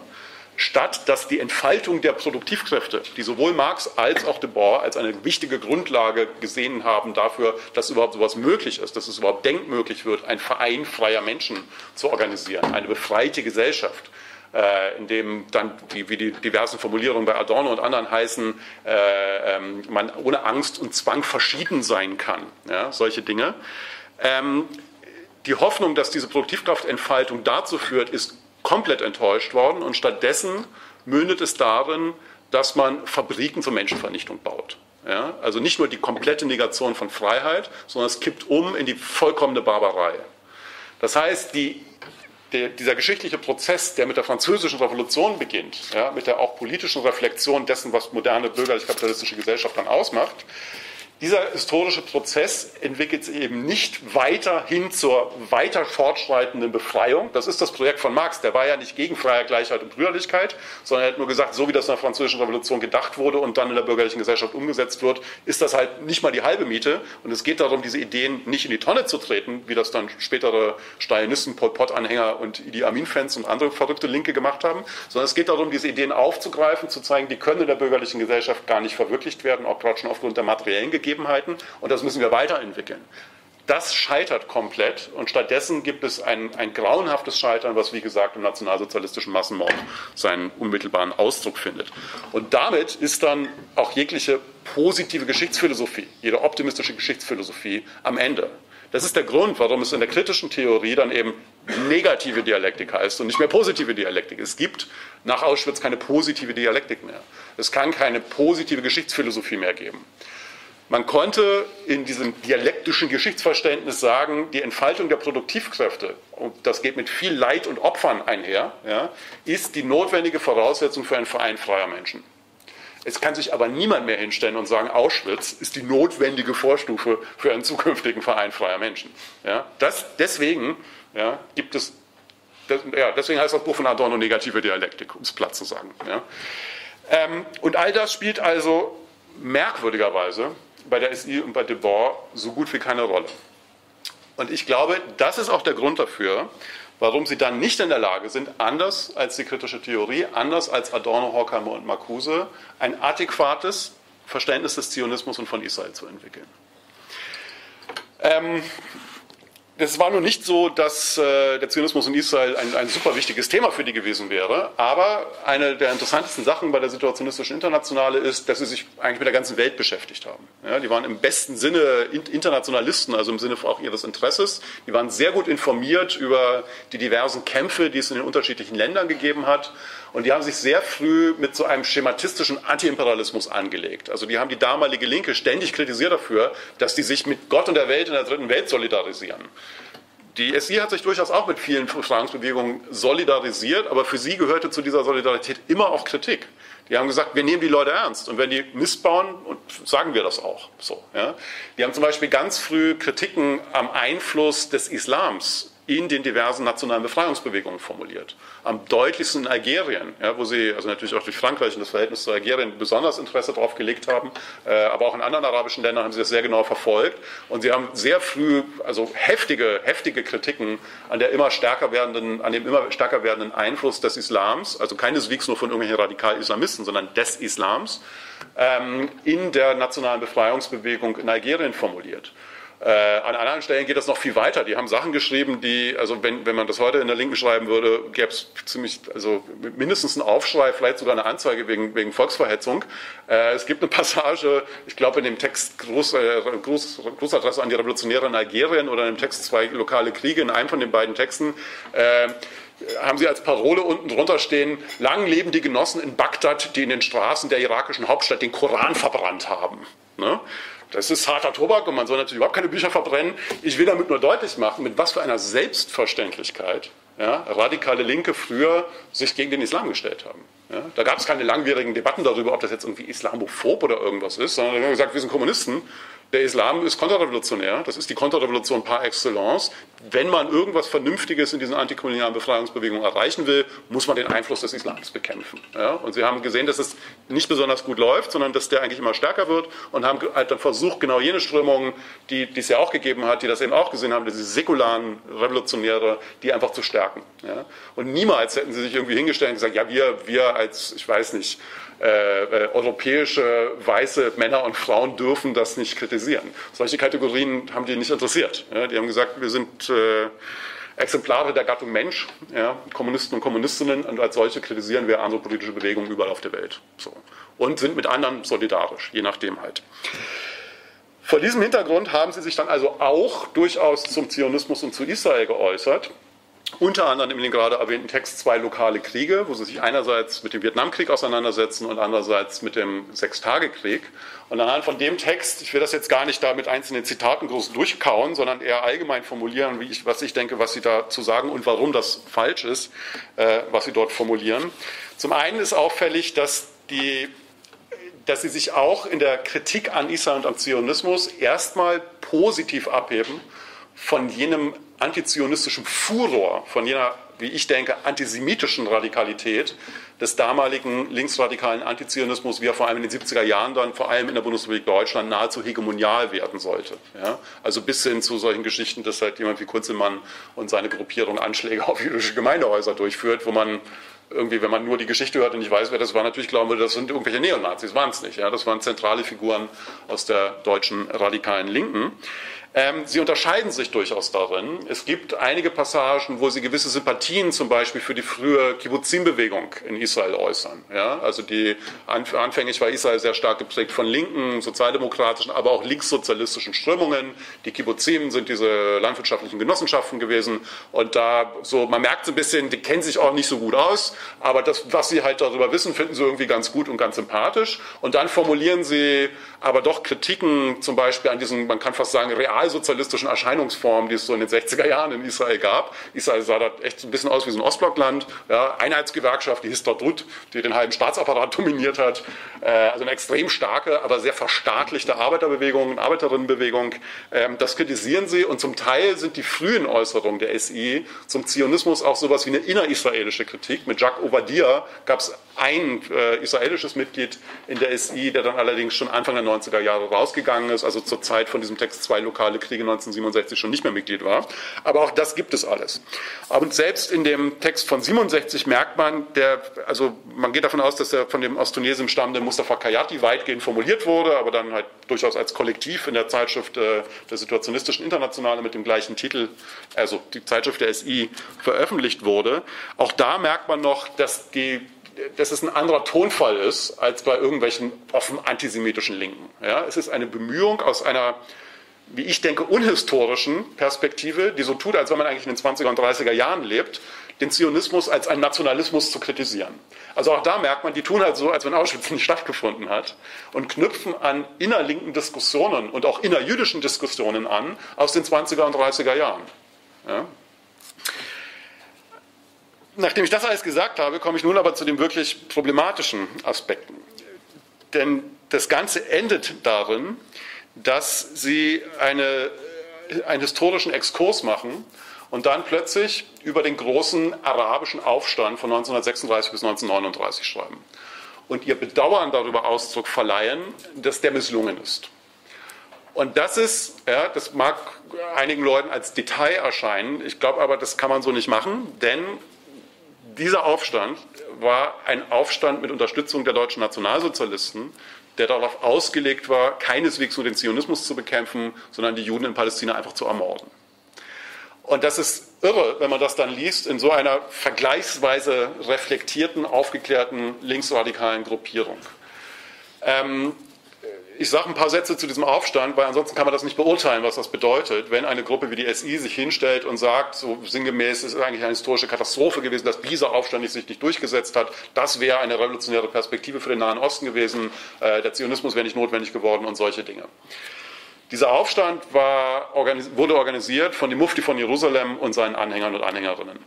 statt dass die Entfaltung der Produktivkräfte, die sowohl Marx als auch de Boer als eine wichtige Grundlage gesehen haben dafür, dass überhaupt sowas möglich ist, dass es überhaupt denkmöglich wird, ein Verein freier Menschen zu organisieren, eine befreite Gesellschaft äh, in dem dann, wie die diversen Formulierungen bei Adorno und anderen heißen, äh, ähm, man ohne Angst und Zwang verschieden sein kann. Ja, solche Dinge. Ähm, die Hoffnung, dass diese Produktivkraftentfaltung dazu führt, ist komplett enttäuscht worden und stattdessen mündet es darin, dass man Fabriken zur Menschenvernichtung baut. Ja, also nicht nur die komplette Negation von Freiheit, sondern es kippt um in die vollkommene Barbarei. Das heißt, die der, dieser geschichtliche Prozess, der mit der französischen Revolution beginnt, ja, mit der auch politischen Reflexion dessen, was moderne bürgerlich-kapitalistische Gesellschaft dann ausmacht, dieser historische Prozess entwickelt sich eben nicht weiter hin zur weiter fortschreitenden Befreiung. Das ist das Projekt von Marx. Der war ja nicht gegen Freiheit, Gleichheit und Brüderlichkeit, sondern er hat nur gesagt, so wie das in der Französischen Revolution gedacht wurde und dann in der bürgerlichen Gesellschaft umgesetzt wird, ist das halt nicht mal die halbe Miete. Und es geht darum, diese Ideen nicht in die Tonne zu treten, wie das dann spätere Stalinisten, Pol Pot-Anhänger und Idi Amin-Fans und andere verrückte Linke gemacht haben, sondern es geht darum, diese Ideen aufzugreifen, zu zeigen, die können in der bürgerlichen Gesellschaft gar nicht verwirklicht werden, auch gerade schon aufgrund der materiellen Gegebenheiten. Gegebenheiten und das müssen wir weiterentwickeln. Das scheitert komplett und stattdessen gibt es ein, ein grauenhaftes Scheitern, was wie gesagt im nationalsozialistischen Massenmord seinen unmittelbaren Ausdruck findet. Und damit ist dann auch jegliche positive Geschichtsphilosophie, jede optimistische Geschichtsphilosophie am Ende. Das ist der Grund, warum es in der kritischen Theorie dann eben negative Dialektik heißt und nicht mehr positive Dialektik. Es gibt nach Auschwitz keine positive Dialektik mehr. Es kann keine positive Geschichtsphilosophie mehr geben. Man konnte in diesem dialektischen Geschichtsverständnis sagen, die Entfaltung der Produktivkräfte, und das geht mit viel Leid und Opfern einher, ja, ist die notwendige Voraussetzung für einen Verein freier Menschen. Es kann sich aber niemand mehr hinstellen und sagen, Auschwitz ist die notwendige Vorstufe für einen zukünftigen Verein freier Menschen. Ja, das, deswegen ja, gibt es, das, ja, deswegen heißt das Buch von Adorno negative Dialektik, um es platt zu sagen. Ja. Ähm, und all das spielt also merkwürdigerweise bei der SI und bei De Boer so gut wie keine Rolle. Und ich glaube, das ist auch der Grund dafür, warum sie dann nicht in der Lage sind, anders als die kritische Theorie, anders als Adorno, Horkheimer und Marcuse, ein adäquates Verständnis des Zionismus und von Israel zu entwickeln. Ähm, es war nur nicht so, dass äh, der Zionismus in Israel ein, ein super wichtiges Thema für die gewesen wäre, aber eine der interessantesten Sachen bei der Situationistischen Internationale ist, dass sie sich eigentlich mit der ganzen Welt beschäftigt haben. Ja, die waren im besten Sinne Internationalisten, also im Sinne auch ihres Interesses. Die waren sehr gut informiert über die diversen Kämpfe, die es in den unterschiedlichen Ländern gegeben hat und die haben sich sehr früh mit so einem schematistischen Antiimperialismus angelegt. Also die haben die damalige Linke ständig kritisiert dafür, dass die sich mit Gott und der Welt in der dritten Welt solidarisieren. die SI hat sich durchaus auch mit vielen Befreiungsbewegungen solidarisiert, aber für sie gehörte zu dieser Solidarität immer auch Kritik. Die haben gesagt, wir nehmen die Leute ernst und wenn die Mist bauen, sagen wir das auch. So, ja. Die haben zum Beispiel ganz früh Kritiken am Einfluss des Islams in den diversen nationalen Befreiungsbewegungen formuliert. Am deutlichsten in Algerien, ja, wo sie, also natürlich auch durch Frankreich und das Verhältnis zu Algerien besonders Interesse darauf gelegt haben, äh, aber auch in anderen arabischen Ländern haben sie das sehr genau verfolgt und sie haben sehr früh, also heftige, heftige Kritiken an der immer stärker werdenden, an dem immer stärker werdenden Einfluss des Islams, also keineswegs nur von irgendwelchen Radikal-Islamisten, sondern des Islams, ähm, in der nationalen Befreiungsbewegung in Algerien formuliert. Äh, an anderen Stellen geht das noch viel weiter. Die haben Sachen geschrieben, die, also wenn, wenn man das heute in der Linken schreiben würde, gäbe es ziemlich, also mindestens einen Aufschrei, vielleicht sogar eine Anzeige wegen, wegen Volksverhetzung. Äh, es gibt eine Passage, ich glaube in dem Text Groß, äh, Groß, Großadresse an die Revolutionäre in Algerien oder in dem Text zwei lokale Kriege, in einem von den beiden Texten, äh, haben sie als Parole unten drunter stehen, lang leben die Genossen in Bagdad, die in den Straßen der irakischen Hauptstadt den Koran verbrannt haben. Ne? Das ist harter Tobak und man soll natürlich überhaupt keine Bücher verbrennen. Ich will damit nur deutlich machen, mit was für einer Selbstverständlichkeit ja, radikale Linke früher sich gegen den Islam gestellt haben. Ja, da gab es keine langwierigen Debatten darüber, ob das jetzt irgendwie islamophob oder irgendwas ist, sondern wir haben gesagt, wir sind Kommunisten der Islam ist konterrevolutionär, das ist die Konterrevolution par excellence. Wenn man irgendwas Vernünftiges in diesen antikolonialen Befreiungsbewegungen erreichen will, muss man den Einfluss des Islams bekämpfen. Ja? Und sie haben gesehen, dass es nicht besonders gut läuft, sondern dass der eigentlich immer stärker wird und haben halt dann versucht, genau jene Strömungen, die, die es ja auch gegeben hat, die das eben auch gesehen haben, diese säkularen Revolutionäre, die einfach zu stärken. Ja? Und niemals hätten sie sich irgendwie hingestellt und gesagt, ja, wir, wir als, ich weiß nicht, äh, äh, europäische weiße Männer und Frauen dürfen das nicht kritisieren. Solche Kategorien haben die nicht interessiert. Ja, die haben gesagt, wir sind äh, Exemplare der Gattung Mensch, ja, Kommunisten und Kommunistinnen, und als solche kritisieren wir andere politische Bewegungen überall auf der Welt. So. Und sind mit anderen solidarisch, je nachdem halt. Vor diesem Hintergrund haben sie sich dann also auch durchaus zum Zionismus und zu Israel geäußert unter anderem in dem gerade erwähnten Text zwei lokale Kriege, wo sie sich einerseits mit dem Vietnamkrieg auseinandersetzen und andererseits mit dem Sechstagekrieg. Und anhand von dem Text, ich will das jetzt gar nicht da mit einzelnen Zitaten groß durchkauen, sondern eher allgemein formulieren, wie ich, was ich denke, was sie dazu sagen und warum das falsch ist, äh, was sie dort formulieren. Zum einen ist auffällig, dass die dass sie sich auch in der Kritik an Israel und am Zionismus erstmal positiv abheben von jenem antizionistischen Furor, von jener, wie ich denke, antisemitischen Radikalität des damaligen linksradikalen Antizionismus, wie er vor allem in den 70er Jahren dann vor allem in der Bundesrepublik Deutschland nahezu hegemonial werden sollte. Ja? Also bis hin zu solchen Geschichten, dass halt jemand wie Kunzelmann und seine Gruppierung Anschläge auf jüdische Gemeindehäuser durchführt, wo man irgendwie, wenn man nur die Geschichte hört und nicht weiß, wer das war, natürlich glauben würde, das sind irgendwelche Neonazis. Waren es nicht. Ja? Das waren zentrale Figuren aus der deutschen radikalen Linken. Ähm, sie unterscheiden sich durchaus darin. Es gibt einige Passagen, wo sie gewisse Sympathien zum Beispiel für die frühe Kibbutzim-Bewegung in Israel äußern. Ja? Also die, anfänglich war Israel sehr stark geprägt von linken, sozialdemokratischen, aber auch linkssozialistischen Strömungen. Die Kibbutzim sind diese landwirtschaftlichen Genossenschaften gewesen. Und da, so, man merkt so ein bisschen, die kennen sich auch nicht so gut aus, aber das, was sie halt darüber wissen, finden sie irgendwie ganz gut und ganz sympathisch. Und dann formulieren sie aber doch Kritiken zum Beispiel an diesen, man kann fast sagen, realsozialistischen Erscheinungsformen, die es so in den 60er Jahren in Israel gab. Israel sah da echt ein bisschen aus wie so ein Ostblockland. Ja, Einheitsgewerkschaft, die Histadrut, die den halben Staatsapparat dominiert hat. Äh, also eine extrem starke, aber sehr verstaatlichte Arbeiterbewegung, Arbeiterinnenbewegung. Ähm, das kritisieren sie und zum Teil sind die frühen Äußerungen der SI zum Zionismus auch sowas wie eine innerisraelische Kritik. Mit Jacques Obadia gab es ein äh, israelisches Mitglied in der SI, der dann allerdings schon Anfang der 90er Jahre rausgegangen ist, also zur Zeit von diesem Text zwei lokale Kriege 1967 schon nicht mehr Mitglied war. Aber auch das gibt es alles. Und selbst in dem Text von 67 merkt man, der, also man geht davon aus, dass er von dem aus Tunesien stammende Mustafa Kayati weitgehend formuliert wurde, aber dann halt durchaus als Kollektiv in der Zeitschrift äh, der Situationistischen Internationale mit dem gleichen Titel, also die Zeitschrift der SI, veröffentlicht wurde. Auch da merkt man noch, dass die dass es ein anderer Tonfall ist als bei irgendwelchen offen antisemitischen Linken. Ja, es ist eine Bemühung aus einer, wie ich denke, unhistorischen Perspektive, die so tut, als wenn man eigentlich in den 20er und 30er Jahren lebt, den Zionismus als einen Nationalismus zu kritisieren. Also auch da merkt man, die tun halt so, als wenn Auschwitz nicht stattgefunden hat und knüpfen an innerlinken Diskussionen und auch innerjüdischen Diskussionen an aus den 20er und 30er Jahren. Ja. Nachdem ich das alles gesagt habe, komme ich nun aber zu den wirklich problematischen Aspekten. Denn das Ganze endet darin, dass sie eine, einen historischen Exkurs machen und dann plötzlich über den großen arabischen Aufstand von 1936 bis 1939 schreiben und ihr Bedauern darüber Ausdruck verleihen, dass der misslungen ist. Und das ist, ja, das mag einigen Leuten als Detail erscheinen, ich glaube aber, das kann man so nicht machen, denn dieser Aufstand war ein Aufstand mit Unterstützung der deutschen Nationalsozialisten, der darauf ausgelegt war, keineswegs nur den Zionismus zu bekämpfen, sondern die Juden in Palästina einfach zu ermorden. Und das ist irre, wenn man das dann liest, in so einer vergleichsweise reflektierten, aufgeklärten linksradikalen Gruppierung. Ähm, ich sage ein paar Sätze zu diesem Aufstand, weil ansonsten kann man das nicht beurteilen, was das bedeutet, wenn eine Gruppe wie die SI sich hinstellt und sagt, so sinngemäß, es ist eigentlich eine historische Katastrophe gewesen, dass dieser Aufstand sich nicht durchgesetzt hat. Das wäre eine revolutionäre Perspektive für den Nahen Osten gewesen. Äh, der Zionismus wäre nicht notwendig geworden und solche Dinge. Dieser Aufstand war, wurde organisiert von dem Mufti von Jerusalem und seinen Anhängern und Anhängerinnen.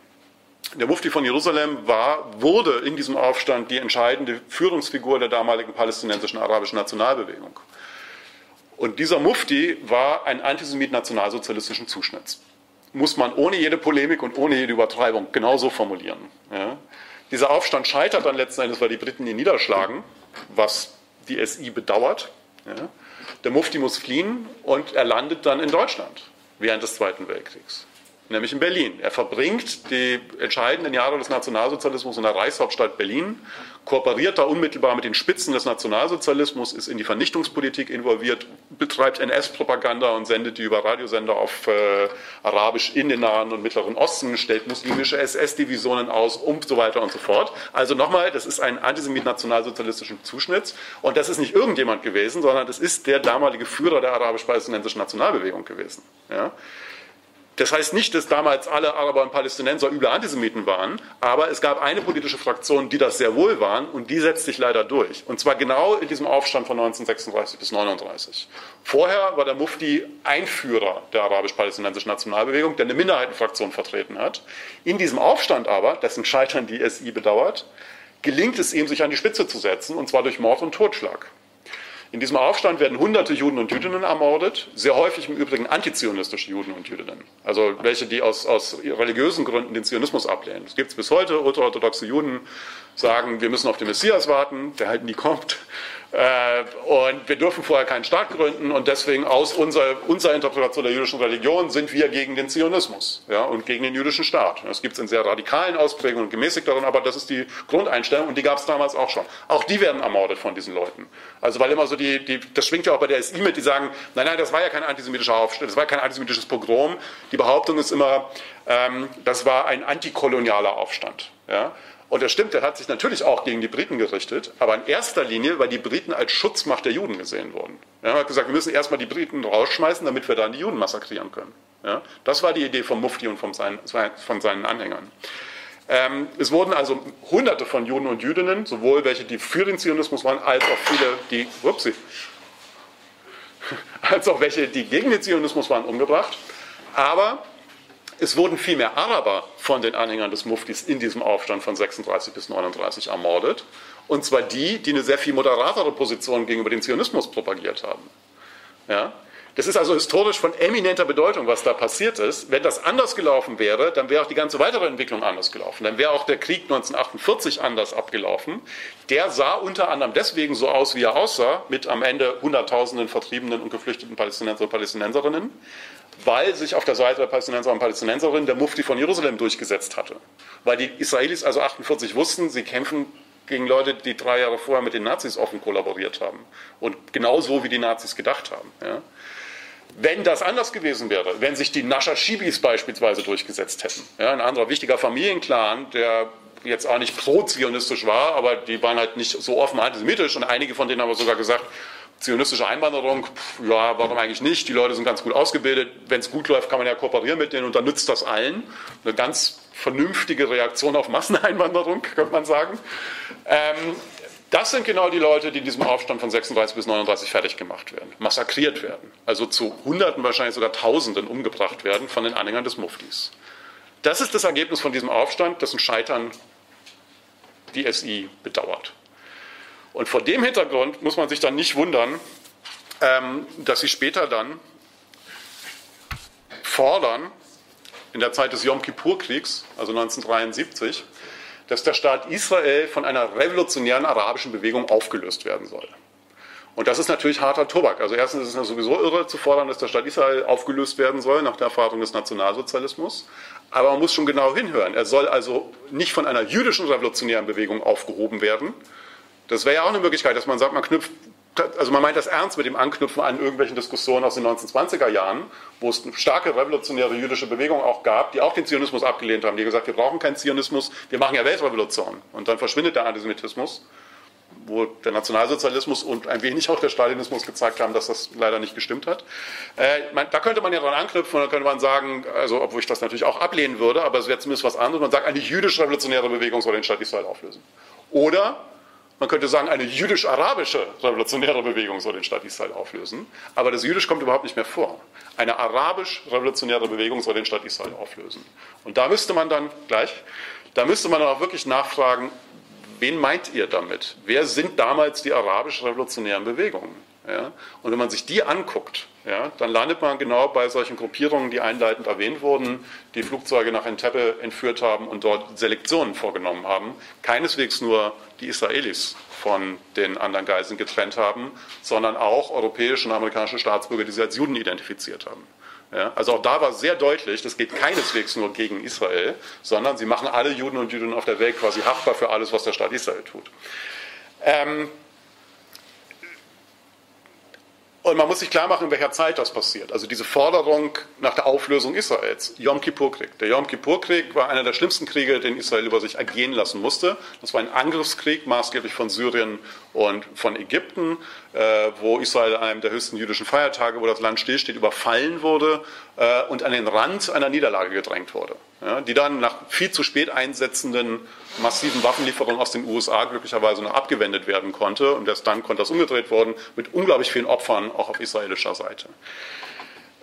Der Mufti von Jerusalem war, wurde in diesem Aufstand die entscheidende Führungsfigur der damaligen palästinensischen arabischen Nationalbewegung. Und dieser Mufti war ein Antisemit nationalsozialistischen Zuschnitts. Muss man ohne jede Polemik und ohne jede Übertreibung genauso formulieren. Ja. Dieser Aufstand scheitert dann letzten Endes, weil die Briten ihn niederschlagen, was die SI bedauert. Ja. Der Mufti muss fliehen und er landet dann in Deutschland während des Zweiten Weltkriegs nämlich in Berlin. Er verbringt die entscheidenden Jahre des Nationalsozialismus in der Reichshauptstadt Berlin, kooperiert da unmittelbar mit den Spitzen des Nationalsozialismus, ist in die Vernichtungspolitik involviert, betreibt NS-Propaganda und sendet die über Radiosender auf äh, Arabisch in den Nahen und Mittleren Osten, stellt muslimische SS-Divisionen aus und so weiter und so fort. Also nochmal, das ist ein antisemit-nationalsozialistischen Zuschnitt und das ist nicht irgendjemand gewesen, sondern das ist der damalige Führer der arabisch-palästinensischen Nationalbewegung gewesen. Ja? Das heißt nicht, dass damals alle Araber und Palästinenser üble Antisemiten waren, aber es gab eine politische Fraktion, die das sehr wohl waren und die setzt sich leider durch. Und zwar genau in diesem Aufstand von 1936 bis 1939. Vorher war der Mufti Einführer der arabisch-palästinensischen Nationalbewegung, der eine Minderheitenfraktion vertreten hat. In diesem Aufstand aber, dessen Scheitern die SI bedauert, gelingt es ihm, sich an die Spitze zu setzen, und zwar durch Mord und Totschlag. In diesem Aufstand werden hunderte Juden und Jüdinnen ermordet, sehr häufig im Übrigen antizionistische Juden und Jüdinnen. Also welche, die aus, aus religiösen Gründen den Zionismus ablehnen. Das gibt es bis heute. Ultraorthodoxe Juden sagen, wir müssen auf den Messias warten, der halt nie kommt. Äh, und wir dürfen vorher keinen Staat gründen und deswegen aus unserer, unserer Interpretation der jüdischen Religion sind wir gegen den Zionismus ja, und gegen den jüdischen Staat. Das gibt es in sehr radikalen Ausprägungen und gemäßigteren, aber das ist die Grundeinstellung und die gab es damals auch schon. Auch die werden ermordet von diesen Leuten. Also weil immer so die, die, das schwingt ja auch bei der SI mit, die sagen, nein, nein, das war ja kein antisemitischer Aufstand, das war kein antisemitisches Pogrom. Die Behauptung ist immer, ähm, das war ein antikolonialer Aufstand. Ja? Und das stimmt, der hat sich natürlich auch gegen die Briten gerichtet, aber in erster Linie, weil die Briten als Schutzmacht der Juden gesehen wurden. Er hat gesagt, wir müssen erstmal die Briten rausschmeißen, damit wir dann die Juden massakrieren können. Ja, das war die Idee vom Mufti und von seinen, von seinen Anhängern. Ähm, es wurden also Hunderte von Juden und Jüdinnen, sowohl welche, die für den Zionismus waren, als auch viele, die, upsie, als auch welche, die gegen den Zionismus waren, umgebracht. Aber es wurden viel mehr Araber von den Anhängern des Muftis in diesem Aufstand von 36 bis 39 ermordet. Und zwar die, die eine sehr viel moderatere Position gegenüber dem Zionismus propagiert haben. Ja? Das ist also historisch von eminenter Bedeutung, was da passiert ist. Wenn das anders gelaufen wäre, dann wäre auch die ganze weitere Entwicklung anders gelaufen. Dann wäre auch der Krieg 1948 anders abgelaufen. Der sah unter anderem deswegen so aus, wie er aussah, mit am Ende Hunderttausenden vertriebenen und geflüchteten Palästinenser und Palästinenserinnen, weil sich auf der Seite der Palästinenser und Palästinenserinnen der Mufti von Jerusalem durchgesetzt hatte. Weil die Israelis also 48 wussten, sie kämpfen gegen Leute, die drei Jahre vorher mit den Nazis offen kollaboriert haben. Und genauso wie die Nazis gedacht haben. Ja. Wenn das anders gewesen wäre, wenn sich die Nashashibis beispielsweise durchgesetzt hätten, ja, ein anderer wichtiger Familienclan, der jetzt auch nicht pro-zionistisch war, aber die waren halt nicht so offen antisemitisch und einige von denen haben sogar gesagt, Zionistische Einwanderung, ja, warum eigentlich nicht? Die Leute sind ganz gut ausgebildet. Wenn es gut läuft, kann man ja kooperieren mit denen und dann nützt das allen. Eine ganz vernünftige Reaktion auf Masseneinwanderung, könnte man sagen. Ähm, Das sind genau die Leute, die in diesem Aufstand von 36 bis 39 fertig gemacht werden, massakriert werden, also zu Hunderten, wahrscheinlich sogar Tausenden umgebracht werden von den Anhängern des Muftis. Das ist das Ergebnis von diesem Aufstand, dessen Scheitern die SI bedauert. Und vor dem Hintergrund muss man sich dann nicht wundern, ähm, dass sie später dann fordern, in der Zeit des Yom Kippur-Kriegs, also 1973, dass der Staat Israel von einer revolutionären arabischen Bewegung aufgelöst werden soll. Und das ist natürlich harter Tobak. Also erstens ist es sowieso irre zu fordern, dass der Staat Israel aufgelöst werden soll nach der Erfahrung des Nationalsozialismus. Aber man muss schon genau hinhören. Er soll also nicht von einer jüdischen revolutionären Bewegung aufgehoben werden. Das wäre ja auch eine Möglichkeit, dass man sagt, man knüpft also man meint das ernst mit dem Anknüpfen an irgendwelchen Diskussionen aus den 1920er Jahren, wo es eine starke revolutionäre jüdische Bewegung auch gab, die auch den Zionismus abgelehnt haben, die gesagt, wir brauchen keinen Zionismus, wir machen ja Weltrevolution. Und dann verschwindet der Antisemitismus, wo der Nationalsozialismus und ein wenig auch der Stalinismus gezeigt haben, dass das leider nicht gestimmt hat. Äh, man, da könnte man ja dran anknüpfen und dann könnte man sagen, also obwohl ich das natürlich auch ablehnen würde, aber es wäre zumindest was anderes, man sagt, eine jüdisch-revolutionäre Bewegung soll den Staat Israel auflösen. Oder man könnte sagen, eine jüdisch-arabische revolutionäre Bewegung soll den Staat Israel auflösen. Aber das Jüdisch kommt überhaupt nicht mehr vor. Eine arabisch-revolutionäre Bewegung soll den Staat Israel auflösen. Und da müsste man dann gleich, da müsste man dann auch wirklich nachfragen, wen meint ihr damit? Wer sind damals die arabisch-revolutionären Bewegungen? Ja? Und wenn man sich die anguckt, ja, dann landet man genau bei solchen Gruppierungen, die einleitend erwähnt wurden, die Flugzeuge nach Entebbe entführt haben und dort Selektionen vorgenommen haben. Keineswegs nur die Israelis von den anderen Geiseln getrennt haben, sondern auch europäische und amerikanische Staatsbürger, die sie als Juden identifiziert haben. Ja, also auch da war sehr deutlich, das geht keineswegs nur gegen Israel, sondern sie machen alle Juden und Juden auf der Welt quasi haftbar für alles, was der Staat Israel tut. Ähm, und man muss sich klar machen, in welcher Zeit das passiert. Also diese Forderung nach der Auflösung Israels, Yom Kippur-Krieg. Der Yom Kippur-Krieg war einer der schlimmsten Kriege, den Israel über sich ergehen lassen musste. Das war ein Angriffskrieg, maßgeblich von Syrien und von Ägypten, wo Israel an einem der höchsten jüdischen Feiertage, wo das Land stillsteht, überfallen wurde äh, und an den Rand einer Niederlage gedrängt wurde. Die dann nach viel zu spät einsetzenden massiven Waffenlieferungen aus den USA glücklicherweise noch abgewendet werden konnte. Und erst dann konnte das umgedreht worden mit unglaublich vielen Opfern auch auf israelischer Seite.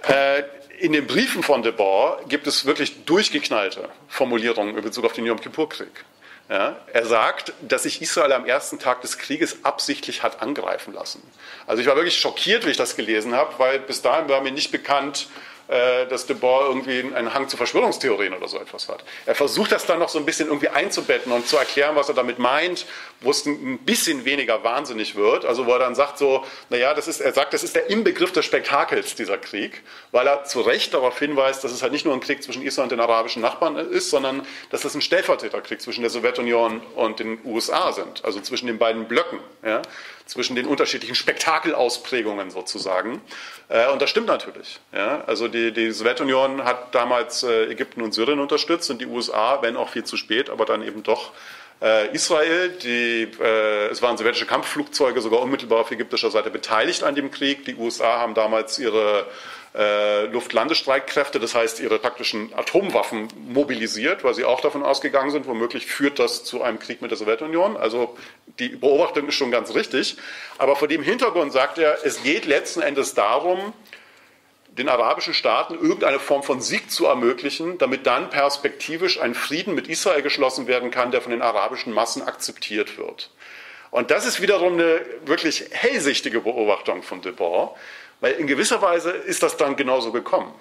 Äh, in den Briefen von de Boer gibt es wirklich durchgeknallte Formulierungen in Bezug auf den Yom Kippur-Krieg. Ja, er sagt, dass sich Israel am ersten Tag des Krieges absichtlich hat angreifen lassen. Also ich war wirklich schockiert, wie ich das gelesen habe, weil bis dahin war mir nicht bekannt, äh, dass de Boer irgendwie einen Hang zu Verschwörungstheorien oder so etwas hat. Er versucht das dann noch so ein bisschen irgendwie einzubetten und zu erklären, was er damit meint, wo es ein bisschen weniger wahnsinnig wird. Also wo er dann sagt so, naja, das ist, er sagt, das ist der Inbegriff des Spektakels, dieser Krieg, weil er zu Recht darauf hinweist, dass es halt nicht nur ein Krieg zwischen Israel und den arabischen Nachbarn ist, sondern dass es ein Stellvertreterkrieg zwischen der Sowjetunion und den USA sind, also zwischen den beiden Blöcken, ja, zwischen den unterschiedlichen Spektakelausprägungen sozusagen. Äh, und das stimmt natürlich. Ja. Also die, die Sowjetunion hat damals äh, Ägypten und Syrien unterstützt und die USA, wenn auch viel zu spät, aber dann eben doch äh, Israel, die, äh, es waren sowjetische Kampfflugzeuge sogar unmittelbar auf ägyptischer Seite beteiligt an dem Krieg. Die USA haben damals ihre äh, Luftlandestreitkräfte, das heißt ihre taktischen Atomwaffen mobilisiert, weil sie auch davon ausgegangen sind, womöglich führt das zu einem Krieg mit der Sowjetunion. Also die Beobachtung ist schon ganz richtig. Aber vor dem Hintergrund sagt er, es geht letzten Endes darum, den arabischen Staaten irgendeine Form von Sieg zu ermöglichen, damit dann perspektivisch ein Frieden mit Israel geschlossen werden kann, der von den arabischen Massen akzeptiert wird. Und das ist wiederum eine wirklich hellsichtige Beobachtung von de Boer, weil in gewisser Weise ist das dann genauso gekommen.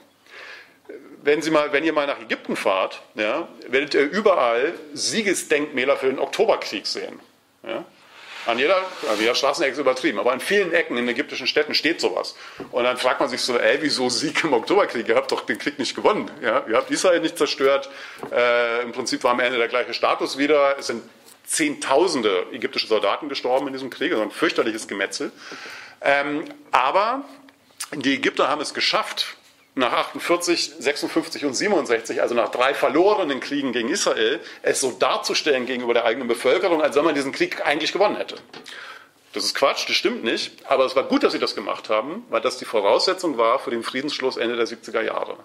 Wenn, Sie mal, wenn ihr mal nach Ägypten fahrt, ja, werdet ihr überall Siegesdenkmäler für den Oktoberkrieg sehen. Ja. An jeder, an jeder Straßenecke ist übertrieben, aber an vielen Ecken in ägyptischen Städten steht sowas. Und dann fragt man sich so, ey, wieso Sieg im Oktoberkrieg? Ihr habt doch den Krieg nicht gewonnen. Ja? Ihr habt Israel nicht zerstört. Äh, Im Prinzip war am Ende der gleiche Status wieder. Es sind Zehntausende ägyptische Soldaten gestorben in diesem Krieg, also ein fürchterliches Gemetzel. Ähm, aber die Ägypter haben es geschafft, nach 48, 56 und 67, also nach drei verlorenen Kriegen gegen Israel, es so darzustellen gegenüber der eigenen Bevölkerung, als wenn man diesen Krieg eigentlich gewonnen hätte. Das ist Quatsch, das stimmt nicht, aber es war gut, dass sie das gemacht haben, weil das die Voraussetzung war für den Friedensschluss Ende der 70er Jahre.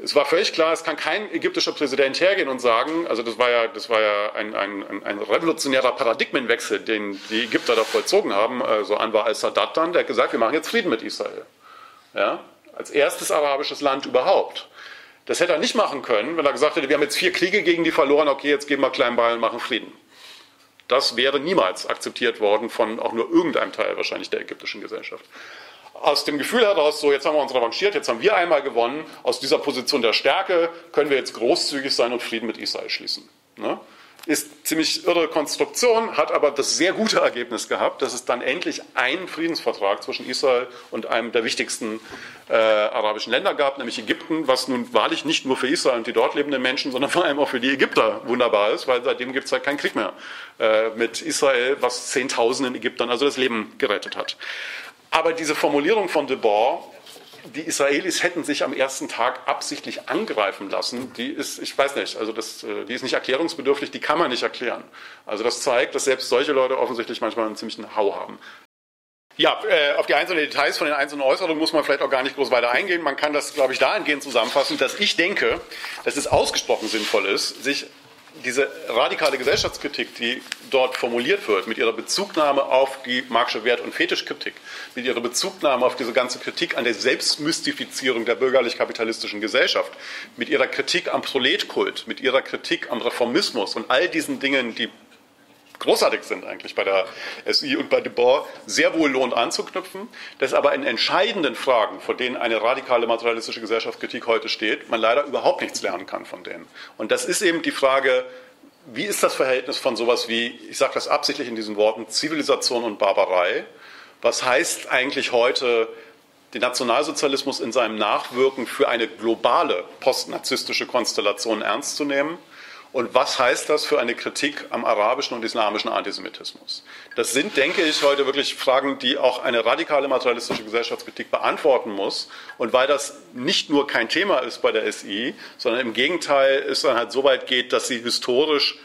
Es war völlig klar, es kann kein ägyptischer Präsident hergehen und sagen, also das war ja, das war ja ein, ein, ein revolutionärer Paradigmenwechsel, den die Ägypter da vollzogen haben. Also Anwar al-Sadat dann, der hat gesagt, wir machen jetzt Frieden mit Israel. Ja? Als erstes arabisches Land überhaupt. Das hätte er nicht machen können, wenn er gesagt hätte, wir haben jetzt vier Kriege gegen die verloren, okay, jetzt geben wir Kleinball und machen Frieden. Das wäre niemals akzeptiert worden von auch nur irgendeinem Teil wahrscheinlich der ägyptischen Gesellschaft aus dem Gefühl heraus, so jetzt haben wir uns revanchiert, jetzt haben wir einmal gewonnen, aus dieser Position der Stärke können wir jetzt großzügig sein und Frieden mit Israel schließen. Ne? Ist ziemlich irre Konstruktion, hat aber das sehr gute Ergebnis gehabt, dass es dann endlich einen Friedensvertrag zwischen Israel und einem der wichtigsten äh, arabischen Länder gab, nämlich Ägypten, was nun wahrlich nicht nur für Israel und die dort lebenden Menschen, sondern vor allem auch für die Ägypter wunderbar ist, weil seitdem gibt es halt keinen Krieg mehr äh, mit Israel, was Zehntausenden Ägyptern also das Leben gerettet hat. Aber diese Formulierung von de Boer, die Israelis hätten sich am ersten Tag absichtlich angreifen lassen, die ist, ich weiß nicht, also das, äh, die ist nicht erklärungsbedürftig, die kann man nicht erklären. Also das zeigt, dass selbst solche Leute offensichtlich manchmal einen ziemlichen Hau haben. Ja, äh, auf die einzelnen Details von den einzelnen Äußerungen muss man vielleicht auch gar nicht groß weiter eingehen. Man kann das, glaube ich, dahingehend zusammenfassen, dass ich denke, dass es ausgesprochen sinnvoll ist, sich diese radikale Gesellschaftskritik, die dort formuliert wird, mit ihrer Bezugnahme auf die Marxische Wert- und Fetischkritik, mit ihrer Bezugnahme auf diese ganze Kritik an der Selbstmystifizierung der bürgerlich-kapitalistischen Gesellschaft, mit ihrer Kritik am Proletkult, mit ihrer Kritik am Reformismus und all diesen Dingen, die großartig sind eigentlich bei der SI und bei De Boer, sehr wohl lohnt anzuknüpfen, dass aber in entscheidenden Fragen, vor denen eine radikale materialistische Gesellschaftskritik heute steht, man leider überhaupt nichts lernen kann von denen. Und das ist eben die Frage, wie ist das Verhältnis von sowas wie, ich sage das absichtlich in diesen Worten, Zivilisation und Barbarei? Was heißt eigentlich heute den Nationalsozialismus in seinem Nachwirken für eine globale postnarzistische Konstellation ernst zu nehmen? Und was heißt das für eine Kritik am arabischen und islamischen Antisemitismus? Das sind, denke ich, heute wirklich Fragen, die auch eine radikale materialistische Gesellschaftskritik beantworten muss. Und weil das nicht nur kein Thema ist bei der SI, sondern im Gegenteil es dann halt so weit geht, dass sie historisch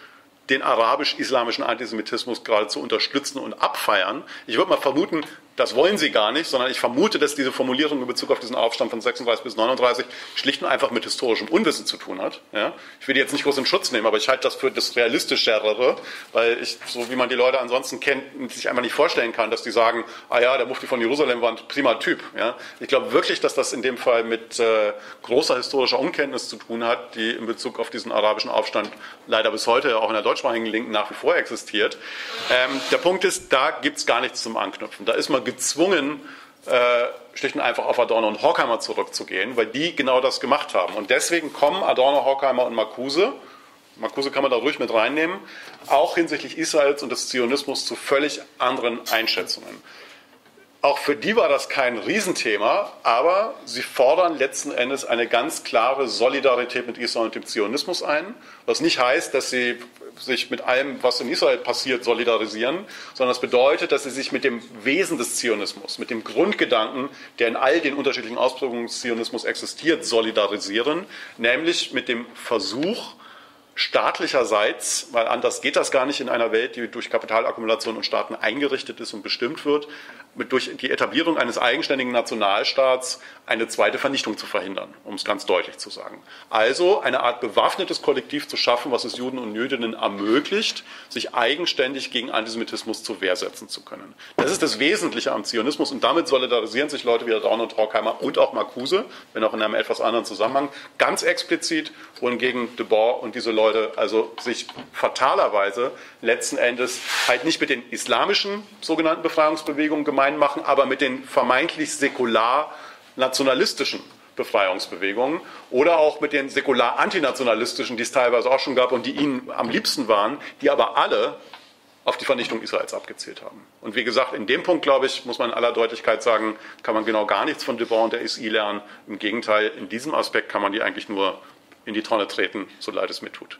den arabisch-islamischen Antisemitismus geradezu unterstützen und abfeiern. Ich würde mal vermuten, das wollen sie gar nicht, sondern ich vermute, dass diese Formulierung in Bezug auf diesen Aufstand von 36 bis 39 schlicht und einfach mit historischem Unwissen zu tun hat. Ja? Ich will die jetzt nicht groß in Schutz nehmen, aber ich halte das für das realistischere, weil ich, so wie man die Leute ansonsten kennt, sich einfach nicht vorstellen kann, dass die sagen, ah ja, der Mufti von Jerusalem war ein prima Typ. Ja? Ich glaube wirklich, dass das in dem Fall mit äh, großer historischer Unkenntnis zu tun hat, die in Bezug auf diesen arabischen Aufstand leider bis heute auch in der deutschsprachigen Linken nach wie vor existiert. Ähm, der Punkt ist, da gibt es gar nichts zum Anknüpfen. Da ist man gezwungen, äh, schlicht und einfach auf Adorno und Horkheimer zurückzugehen, weil die genau das gemacht haben. Und deswegen kommen Adorno, Horkheimer und Marcuse, Marcuse kann man da ruhig mit reinnehmen, auch hinsichtlich Israels und des Zionismus zu völlig anderen Einschätzungen. Auch für die war das kein Riesenthema, aber sie fordern letzten Endes eine ganz klare Solidarität mit Israel und dem Zionismus ein, was nicht heißt, dass sie sich mit allem, was in Israel passiert, solidarisieren, sondern das bedeutet, dass sie sich mit dem Wesen des Zionismus, mit dem Grundgedanken, der in all den unterschiedlichen Ausprägungen des Zionismus existiert, solidarisieren, nämlich mit dem Versuch, staatlicherseits, weil anders geht das gar nicht in einer Welt, die durch Kapitalakkumulation und Staaten eingerichtet ist und bestimmt wird, mit durch die Etablierung eines eigenständigen Nationalstaats eine zweite Vernichtung zu verhindern, um es ganz deutlich zu sagen. Also eine Art bewaffnetes Kollektiv zu schaffen, was es Juden und Jüdinnen ermöglicht, sich eigenständig gegen Antisemitismus zur Wehr setzen zu können. Das ist das Wesentliche am Zionismus und damit solidarisieren sich Leute wie Daun und Horkheimer und auch Marcuse, wenn auch in einem etwas anderen Zusammenhang, ganz explizit, wohingegen de Boer und diese Leute also sich fatalerweise letzten Endes halt nicht mit den islamischen sogenannten Befreiungsbewegungen gemein machen, aber mit den vermeintlich säkular nationalistischen Befreiungsbewegungen oder auch mit den säkular antinationalistischen, die es teilweise auch schon gab und die ihnen am liebsten waren, die aber alle auf die Vernichtung Israels abgezählt haben. Und wie gesagt, in dem Punkt, glaube ich, muss man in aller Deutlichkeit sagen, kann man genau gar nichts von De Boer und der SI lernen. Im Gegenteil, in diesem Aspekt kann man die eigentlich nur in die Tonne treten, so leid es mir tut.